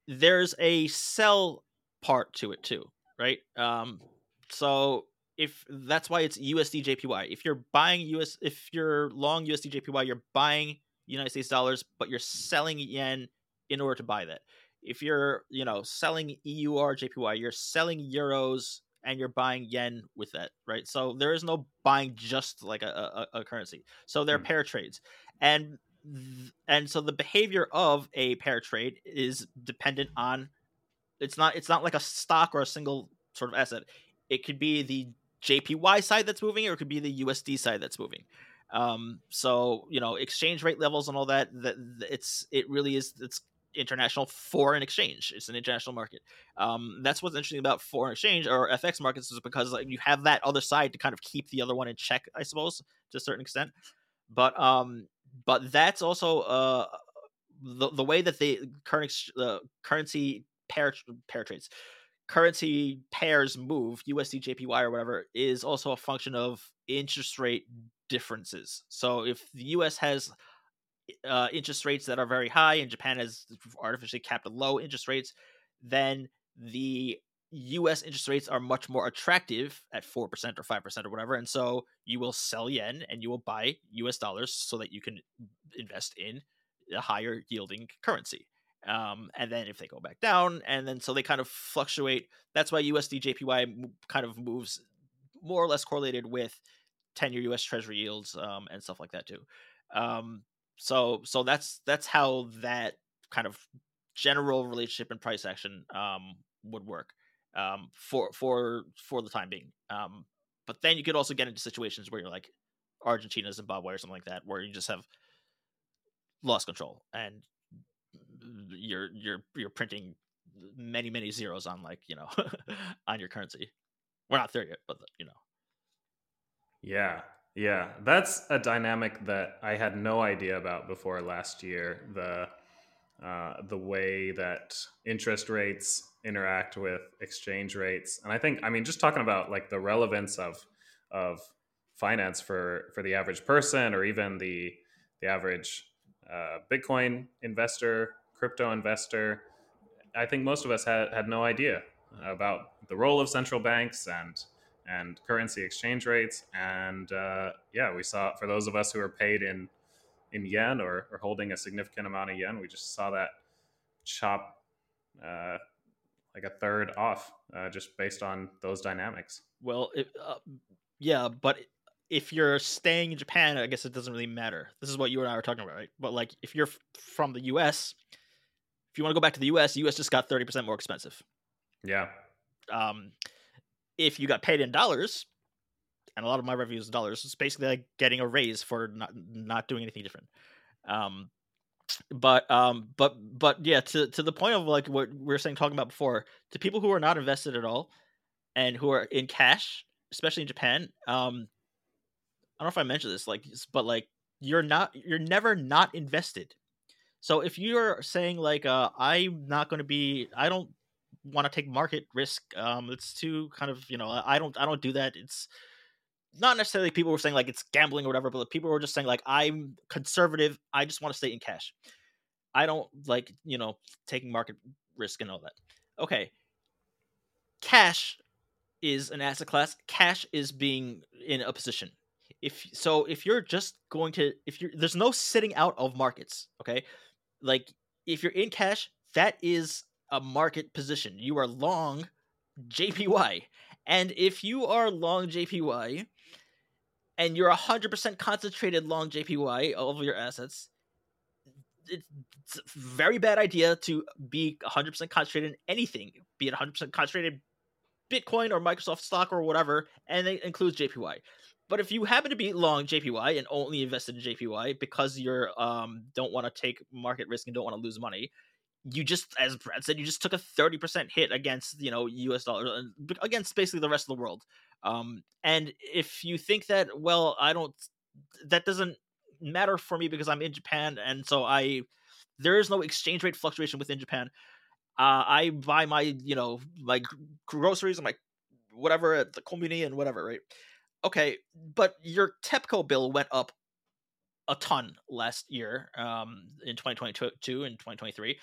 There's a sell part to it too, right? Um so if that's why it's USD JPY. If you're buying US if you're long USD JPY, you're buying United States dollars, but you're selling yen in order to buy that. If you're, you know, selling EUR JPY, you're selling euros and you're buying yen with that, right? So there is no buying just like a, a, a currency. So they're mm. pair trades, and and so the behavior of a pair trade is dependent on. It's not. It's not like a stock or a single sort of asset. It could be the JPY side that's moving, or it could be the USD side that's moving. Um, so you know, exchange rate levels and all that. That it's it really is. It's international foreign exchange. It's an international market. Um, that's what's interesting about foreign exchange or FX markets is because like you have that other side to kind of keep the other one in check, I suppose, to a certain extent. But um, but that's also uh the the way that the current uh, currency pair pair trades currency pairs move USD JPY or whatever is also a function of interest rate differences. So if the US has uh, interest rates that are very high, and Japan has artificially capped low interest rates, then the U.S. interest rates are much more attractive at four percent or five percent or whatever, and so you will sell yen and you will buy U.S. dollars so that you can invest in a higher yielding currency. Um, and then if they go back down, and then so they kind of fluctuate. That's why USD JPY kind of moves more or less correlated with 10 year US Treasury yields um, and stuff like that too. Um, so so that's that's how that kind of general relationship and price action um, would work um, for for for the time being. Um, but then you could also get into situations where you're like Argentina, Zimbabwe, or something like that, where you just have lost control and you're you're you're printing many many zeros on like you know on your currency. We're not there yet, but you know. Yeah, yeah, that's a dynamic that I had no idea about before last year. The uh, the way that interest rates interact with exchange rates, and I think, I mean, just talking about like the relevance of of finance for for the average person, or even the the average uh, Bitcoin investor, crypto investor. I think most of us had, had no idea about the role of central banks and and currency exchange rates. And uh, yeah, we saw for those of us who are paid in in yen or, or holding a significant amount of yen, we just saw that chop uh, like a third off uh, just based on those dynamics. Well, it, uh, yeah, but if you're staying in Japan, I guess it doesn't really matter. This is what you and I were talking about, right? But like, if you're from the U.S., if you want to go back to the U.S., the U.S. just got thirty percent more expensive. Yeah. Um, if you got paid in dollars, and a lot of my revenue is dollars, it's basically like getting a raise for not not doing anything different. Um, but um, but but yeah, to to the point of like what we were saying talking about before, to people who are not invested at all and who are in cash, especially in Japan, um, I don't know if I mentioned this, like, but like you're not, you're never not invested. So if you're saying like, uh, I'm not going to be, I don't want to take market risk. Um, it's too kind of you know I don't I don't do that. It's not necessarily people were saying like it's gambling or whatever, but people were just saying like I'm conservative. I just want to stay in cash. I don't like you know taking market risk and all that. Okay, cash is an asset class. Cash is being in a position. If so, if you're just going to if you're there's no sitting out of markets. Okay, like if you're in cash, that is a market position. You are long JPY. And if you are long JPY and you're 100% concentrated long JPY of your assets, it's a very bad idea to be 100% concentrated in anything, be it 100% concentrated Bitcoin or Microsoft stock or whatever, and it includes JPY. But if you happen to be long JPY and only invested in JPY because you um don't want to take market risk and don't want to lose money, you just, as Brad said, you just took a 30% hit against, you know, US dollars against basically the rest of the world. Um, and if you think that, well, I don't, that doesn't matter for me because I'm in Japan. And so I, there is no exchange rate fluctuation within Japan. Uh, I buy my, you know, my groceries and my whatever at the combini and whatever, right? Okay, but your TEPCO bill went up a ton last year um, in 2022 and 2023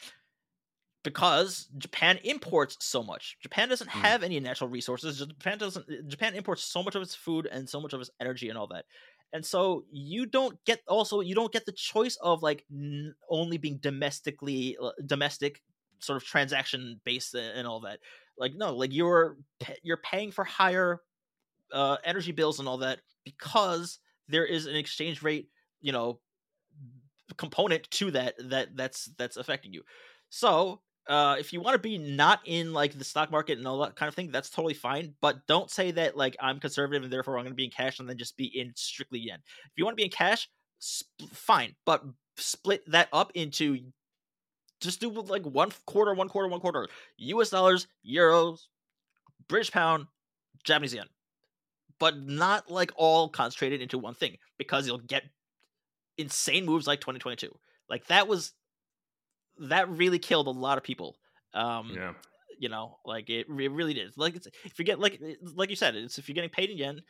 because Japan imports so much. Japan doesn't hmm. have any natural resources. Japan doesn't. Japan imports so much of its food and so much of its energy and all that. And so you don't get also you don't get the choice of like n- only being domestically uh, domestic sort of transaction based and all that. Like no, like you're you're paying for higher uh, energy bills and all that because there is an exchange rate, you know, component to that that that's that's affecting you. So uh, if you want to be not in like the stock market and all that kind of thing, that's totally fine. But don't say that like I'm conservative and therefore I'm going to be in cash and then just be in strictly yen. If you want to be in cash, sp- fine, but split that up into just do like one quarter, one quarter, one quarter. U.S. dollars, euros, British pound, Japanese yen, but not like all concentrated into one thing because you'll get insane moves like 2022. Like that was that really killed a lot of people. Um, yeah. You know, like it, it really did. Like it's, if you get like like you said, it's if you're getting paid in yen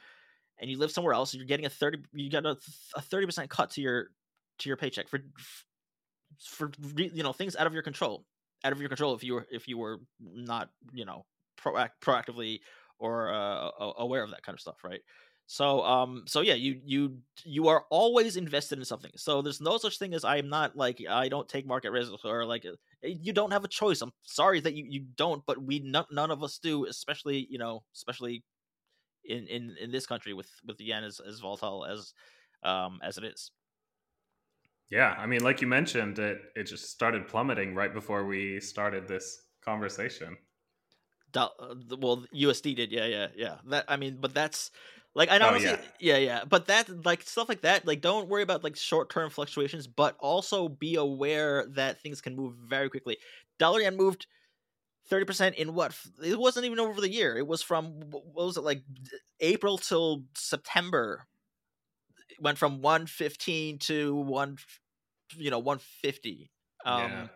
and you live somewhere else, you're getting a thirty you got a thirty percent cut to your to your paycheck for for you know things out of your control out of your control if you were if you were not you know proact- proactively or uh, aware of that kind of stuff right so um so yeah you you you are always invested in something. So there's no such thing as i'm not like i don't take market risk or like uh, you don't have a choice. I'm sorry that you, you don't but we none, none of us do especially you know especially in in in this country with with the yen as, as volatile as um as it is. Yeah i mean like you mentioned it it just started plummeting right before we started this conversation. Uh, well usd did. Yeah yeah yeah. That i mean but that's like I honestly, oh, yeah. yeah, yeah. But that like stuff like that, like don't worry about like short term fluctuations, but also be aware that things can move very quickly. Dollar yen moved thirty percent in what? It wasn't even over the year. It was from what was it like April till September. It went from one fifteen to one, you know, one fifty. Um,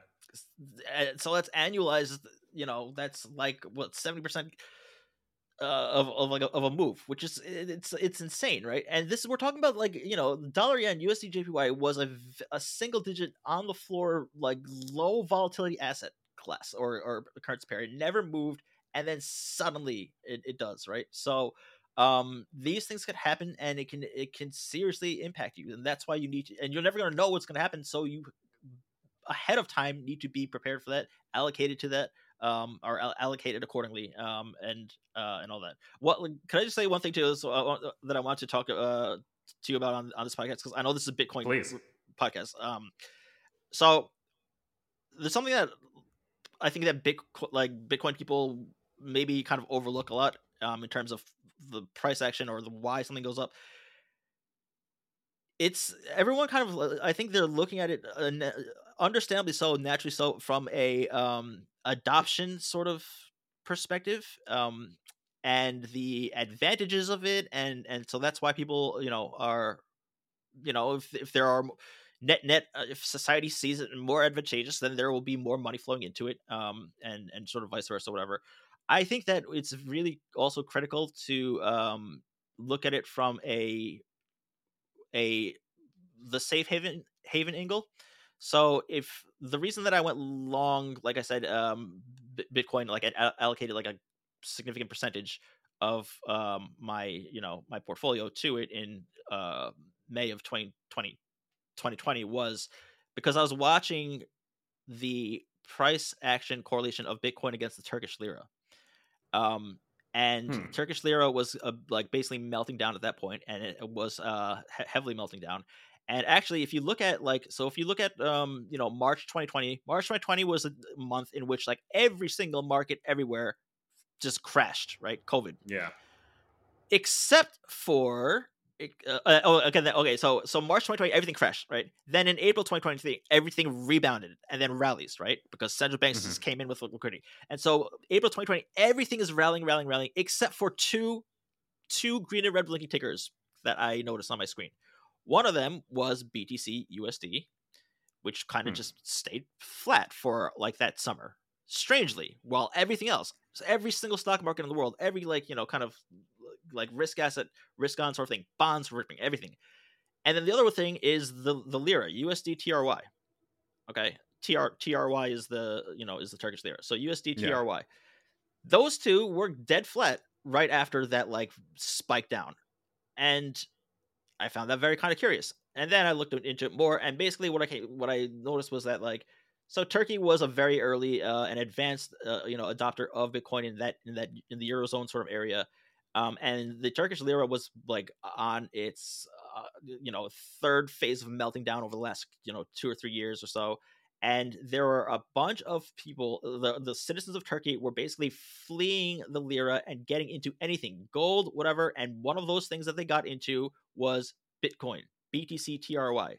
yeah. so let's annualize. You know, that's like what seventy percent uh, of, of like a, of a move, which is it's it's insane, right? And this is we're talking about like you know dollar yen USD JPY was a a single digit on the floor like low volatility asset class or or currency pair. It never moved, and then suddenly it, it does, right? So um these things could happen and it can it can seriously impact you and that's why you need to and you're never going to know what's going to happen so you ahead of time need to be prepared for that allocated to that um, are allocated accordingly, um, and uh, and all that. What can I just say one thing too uh, that I want to talk uh, to you about on, on this podcast because I know this is a Bitcoin Please. podcast. Um, so there's something that I think that big like Bitcoin people maybe kind of overlook a lot um, in terms of the price action or the why something goes up it's everyone kind of i think they're looking at it uh, understandably so naturally so from a um adoption sort of perspective um and the advantages of it and and so that's why people you know are you know if if there are net net uh, if society sees it more advantageous then there will be more money flowing into it um and and sort of vice versa whatever. I think that it's really also critical to um look at it from a a the safe haven haven angle so if the reason that I went long, like I said, um, Bitcoin, like I allocated like a significant percentage of um, my, you know, my portfolio to it in uh, May of 2020, 2020 was because I was watching the price action correlation of Bitcoin against the Turkish lira. Um, and hmm. Turkish lira was uh, like basically melting down at that point, and it was uh, he- heavily melting down. And actually, if you look at like, so if you look at, um, you know, March 2020, March 2020 was a month in which like every single market everywhere just crashed, right? COVID. Yeah. Except for, uh, uh, oh, okay, okay. So, so March 2020, everything crashed, right? Then in April 2023, everything rebounded and then rallies, right? Because central banks mm-hmm. just came in with liquidity. And so April 2020, everything is rallying, rallying, rallying, except for two, two green and red blinking tickers that I noticed on my screen. One of them was BTC USD, which kind of hmm. just stayed flat for like that summer. Strangely, while everything else, every single stock market in the world, every like you know kind of like risk asset, risk on sort of thing, bonds ripping everything. And then the other thing is the the lira, USD TRY. Okay, TR TRY is the you know is the Turkish lira. So USD TRY. Yeah. Those two were dead flat right after that like spike down. And I found that very kind of curious. And then I looked into it more, and basically what I came, what I noticed was that like, so Turkey was a very early uh, and advanced, uh, you know, adopter of Bitcoin in that in that in the eurozone sort of area, um, and the Turkish lira was like on its, uh, you know, third phase of melting down over the last, you know, two or three years or so and there were a bunch of people the, the citizens of turkey were basically fleeing the lira and getting into anything gold whatever and one of those things that they got into was bitcoin btc try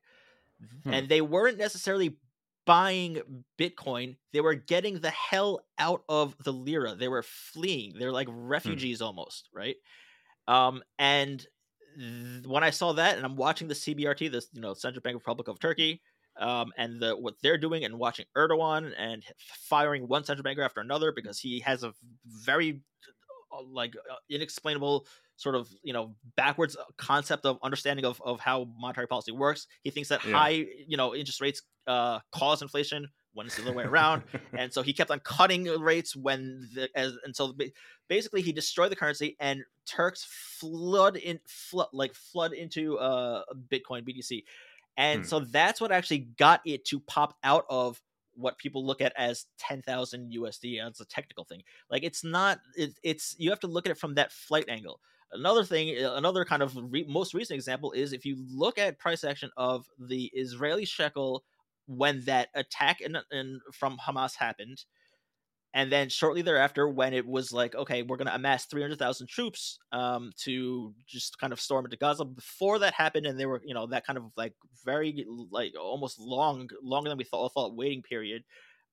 hmm. and they weren't necessarily buying bitcoin they were getting the hell out of the lira they were fleeing they're like hmm. refugees hmm. almost right um and th- when i saw that and i'm watching the cbrt this you know central bank republic of turkey um, and the, what they're doing and watching Erdogan and firing one central banker after another because he has a very uh, like uh, inexplainable sort of you know backwards concept of understanding of, of how monetary policy works. He thinks that Yeah. high you know interest rates uh, cause inflation when it's the other way around, and so he kept on cutting rates when the as and so basically he destroyed the currency and Turks flood in flood like flood into uh Bitcoin BTC, and Hmm. so that's what actually got it to pop out of what people look at as 10,000 USD as a technical thing. Like it's not it, it's you have to look at it from that flight angle. Another thing uh, another kind of re- most recent example is if you look at price action of the Israeli shekel when that attack in, in from Hamas happened and then shortly thereafter when it was like okay we're going to amass 300,000 troops um to just kind of storm into Gaza before that happened and there were you know that kind of like very like almost long longer than we thought thought waiting period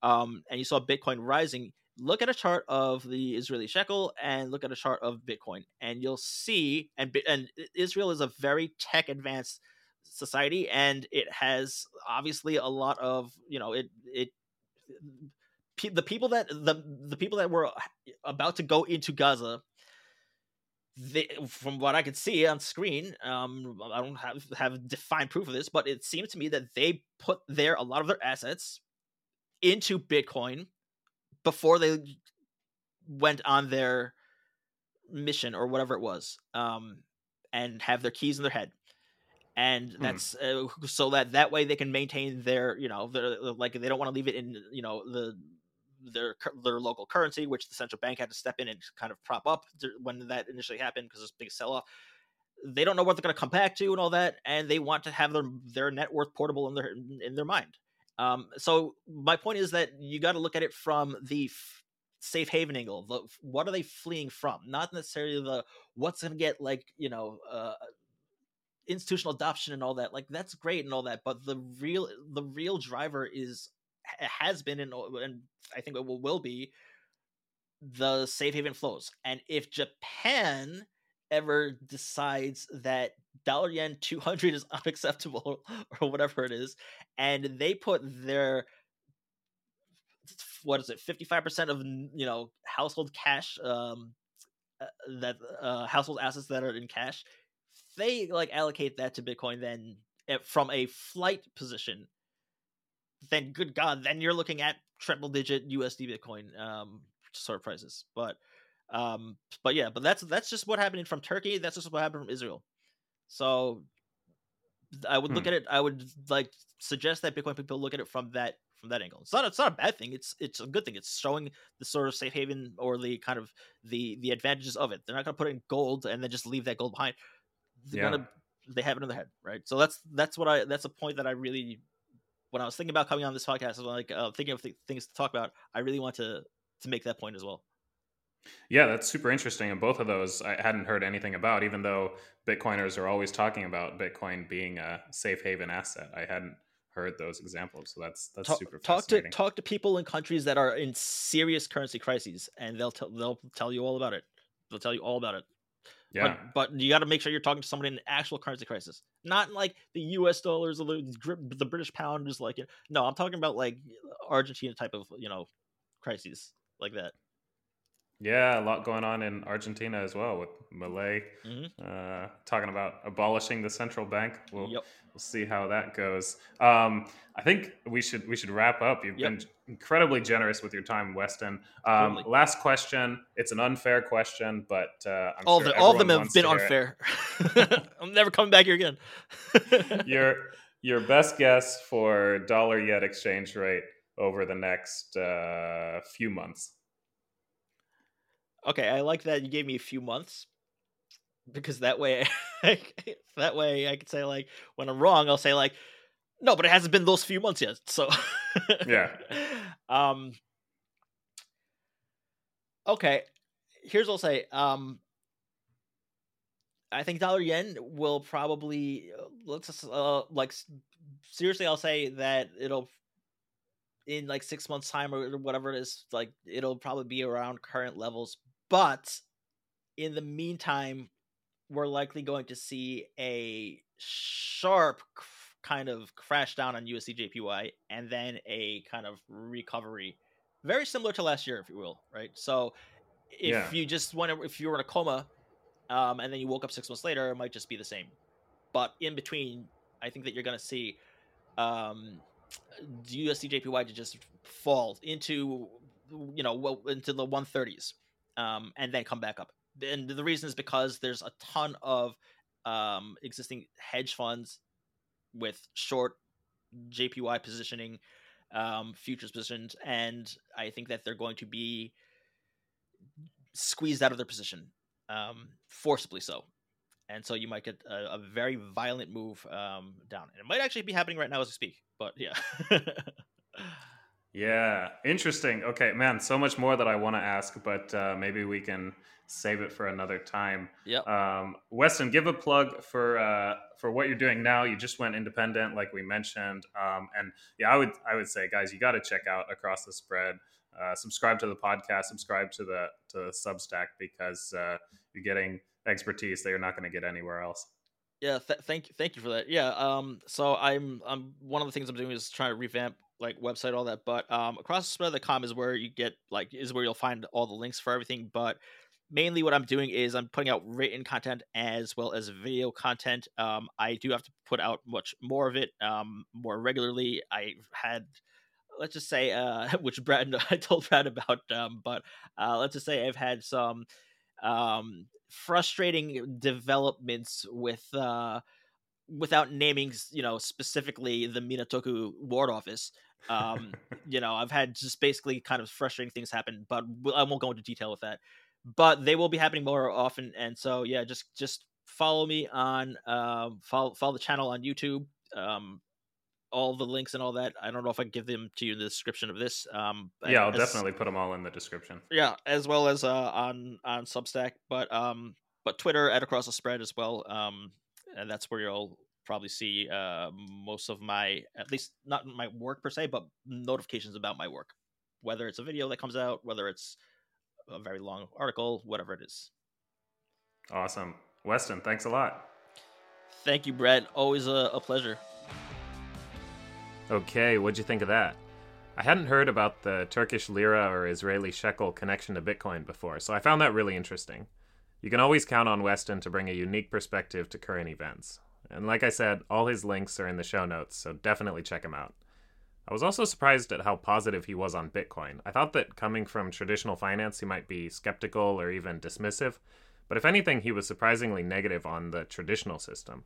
um and you saw bitcoin rising look at a chart of the Israeli shekel and look at a chart of bitcoin and you'll see and and Israel is a very tech advanced society and it has obviously a lot of you know it it pe- the people that the the people that were about to go into Gaza they, from what I could see on screen, um, I don't have have defined proof of this, but it seemed to me that they put their a lot of their assets into Bitcoin before they went on their mission or whatever it was, um, and have their keys in their head, and Hmm. that's uh, so that that way they can maintain their you know their like they don't want to leave it in you know the their their local currency, which the central bank had to step in and kind of prop up when that initially happened because a big sell off. They don't know what they're going to come back to and all that, and they want to have their their net worth portable in their in their mind. Um, so my point is that you got to look at it from the f- safe haven angle. The, what are they fleeing from? Not necessarily the what's going to get like you know uh, institutional adoption and all that. Like that's great and all that, but the real the real driver is has been and and I think it will, will be the safe haven flows. And if Japan ever decides that dollar yen 200 is unacceptable or whatever it is and they put their what is it 55% of you know household cash um uh, that uh household assets that are in cash they like allocate that to bitcoin then eh, from a flight position then good god then you're looking at triple digit usd bitcoin um sort of prices. But um but yeah but that's that's just what happened from turkey. That's just what happened from israel. So i would look Hmm. at it i would like suggest that bitcoin people look at it from that from that angle. It's not it's not a bad thing. It's it's a good thing. It's showing the sort of safe haven or the kind of the the advantages of it. They're not going to put in gold and then just leave that gold behind. They're Yeah. gonna they have it in their head right? So that's that's what i that's a point that i really when i was thinking about coming on this podcast I was like uh, thinking of th- things to talk about i really want to to make that point as well Yeah, that's super interesting. And both of those I hadn't heard anything about, even though Bitcoiners are always talking about Bitcoin being a safe haven asset. I hadn't heard those examples. So that's that's talk, super talk to talk to people in countries that are in serious currency crises and they'll tell they'll tell you all about it they'll tell you all about it yeah. but, but you got to make sure you're talking to somebody in an actual currency crisis not like the us dollars or the, the british pound is like no i'm talking about like argentina type of you know crises like that Yeah, a lot going on in Argentina as well with Milei Mhm. uh, talking about abolishing the central bank. We'll, yep we'll see how that goes. Um, I think we should we should wrap up. You've Yep. been incredibly generous with your time, Weston. Um, Totally. last question. It's an unfair question, but uh, I'm all sure the all of them have been to hear it. unfair i'm never coming back here again your your best guess for dollar yen exchange rate over the next uh, few months. Okay, I like that you gave me a few months because that way, that way I could say like when I'm wrong, I'll say like, no, but it hasn't been those few months yet. So Yeah. Um. Okay, here's what I'll say. Um. I think dollar yen will probably uh, let's uh like seriously I'll say that it'll in like six months time or whatever it is like it'll probably be around current levels but in the meantime we're likely going to see a sharp kind of crash down on USD JPY and then a kind of recovery very similar to last year if you will right so if Yeah. you just want to if you were in a coma um, and then you woke up six months later, it might just be the same. But in between, I think that you're going to see um, USD JPY to just fall into you know well, into the 130s um, and then come back up. And the reason is because there's a ton of um, existing hedge funds with short JPY positioning, um, futures positions, and I think that they're going to be squeezed out of their position, um, forcibly so. And so you might get a, a very violent move um, down, and it might actually be happening right now as we speak. But yeah. yeah, interesting. Okay, man, so much more that I want to ask, but uh, maybe we can save it for another time. Yeah. Um, Weston, give a plug for uh, for what you're doing now. You just went independent, like we mentioned, um, and yeah, I would I would say, guys, you got to check out across the spread. Uh, subscribe to the podcast. Subscribe to the to the Substack because uh, you're getting expertise that you're not going to get anywhere else. Yeah, th- thank you, thank you for that. Yeah, um, so I'm I'm one of the things I'm doing is trying to revamp like website all that, but um, across the com is where you get like is where you'll find all the links for everything. But mainly what I'm doing is I'm putting out written content as well as video content. Um, I do have to put out much more of it um, more regularly. I had, let's just say, uh, which Brad I told Brad about, um, but uh, let's just say I've had some um, frustrating developments with. Uh, without naming, you know, specifically the Minato-ku ward office, um, you know, I've had just basically kind of frustrating things happen, but I won't go into detail with that but they will be happening more often. And so yeah, just just follow me on uh, follow follow the channel on YouTube. Um, all the links and all that. I don't know if I can give them to you in the description of this. Um, yeah, I'll as, definitely put them all in the description. Yeah, as well as uh, on on Substack, but um, but Twitter at across the spread as well. Um, and that's where you'll probably see uh most of my at least not my work per se, but notifications about my work, whether it's a video that comes out, whether it's a very long article, whatever it is. Awesome. Weston, thanks a lot. Thank you, Brad. Always a, a pleasure. Okay, what'd you think of that? I hadn't heard about the Turkish lira or Israeli shekel connection to Bitcoin before, so I found that really interesting. You can always count on Weston to bring a unique perspective to current events. And like I said, all his links are in the show notes, so definitely check him out. I was also surprised at how positive he was on Bitcoin. I thought that coming from traditional finance, he might be skeptical or even dismissive, but if anything, he was surprisingly negative on the traditional system.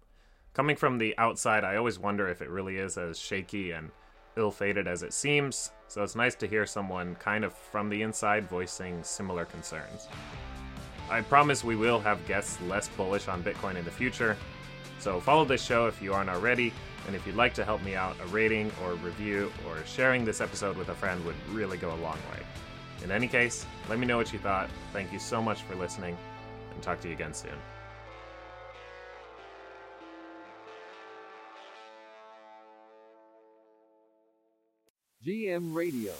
Coming from the outside, I always wonder if it really is as shaky and ill fated as it seems, so it's nice to hear someone kind of from the inside voicing similar concerns. I promise we will have guests less bullish on Bitcoin in the future, so follow this show if you aren't already and if you'd like to help me out, a rating or review or sharing this episode with a friend would really go a long way. In any case, let me know what you thought. Thank you so much for listening, and talk to you again soon. GM Radio.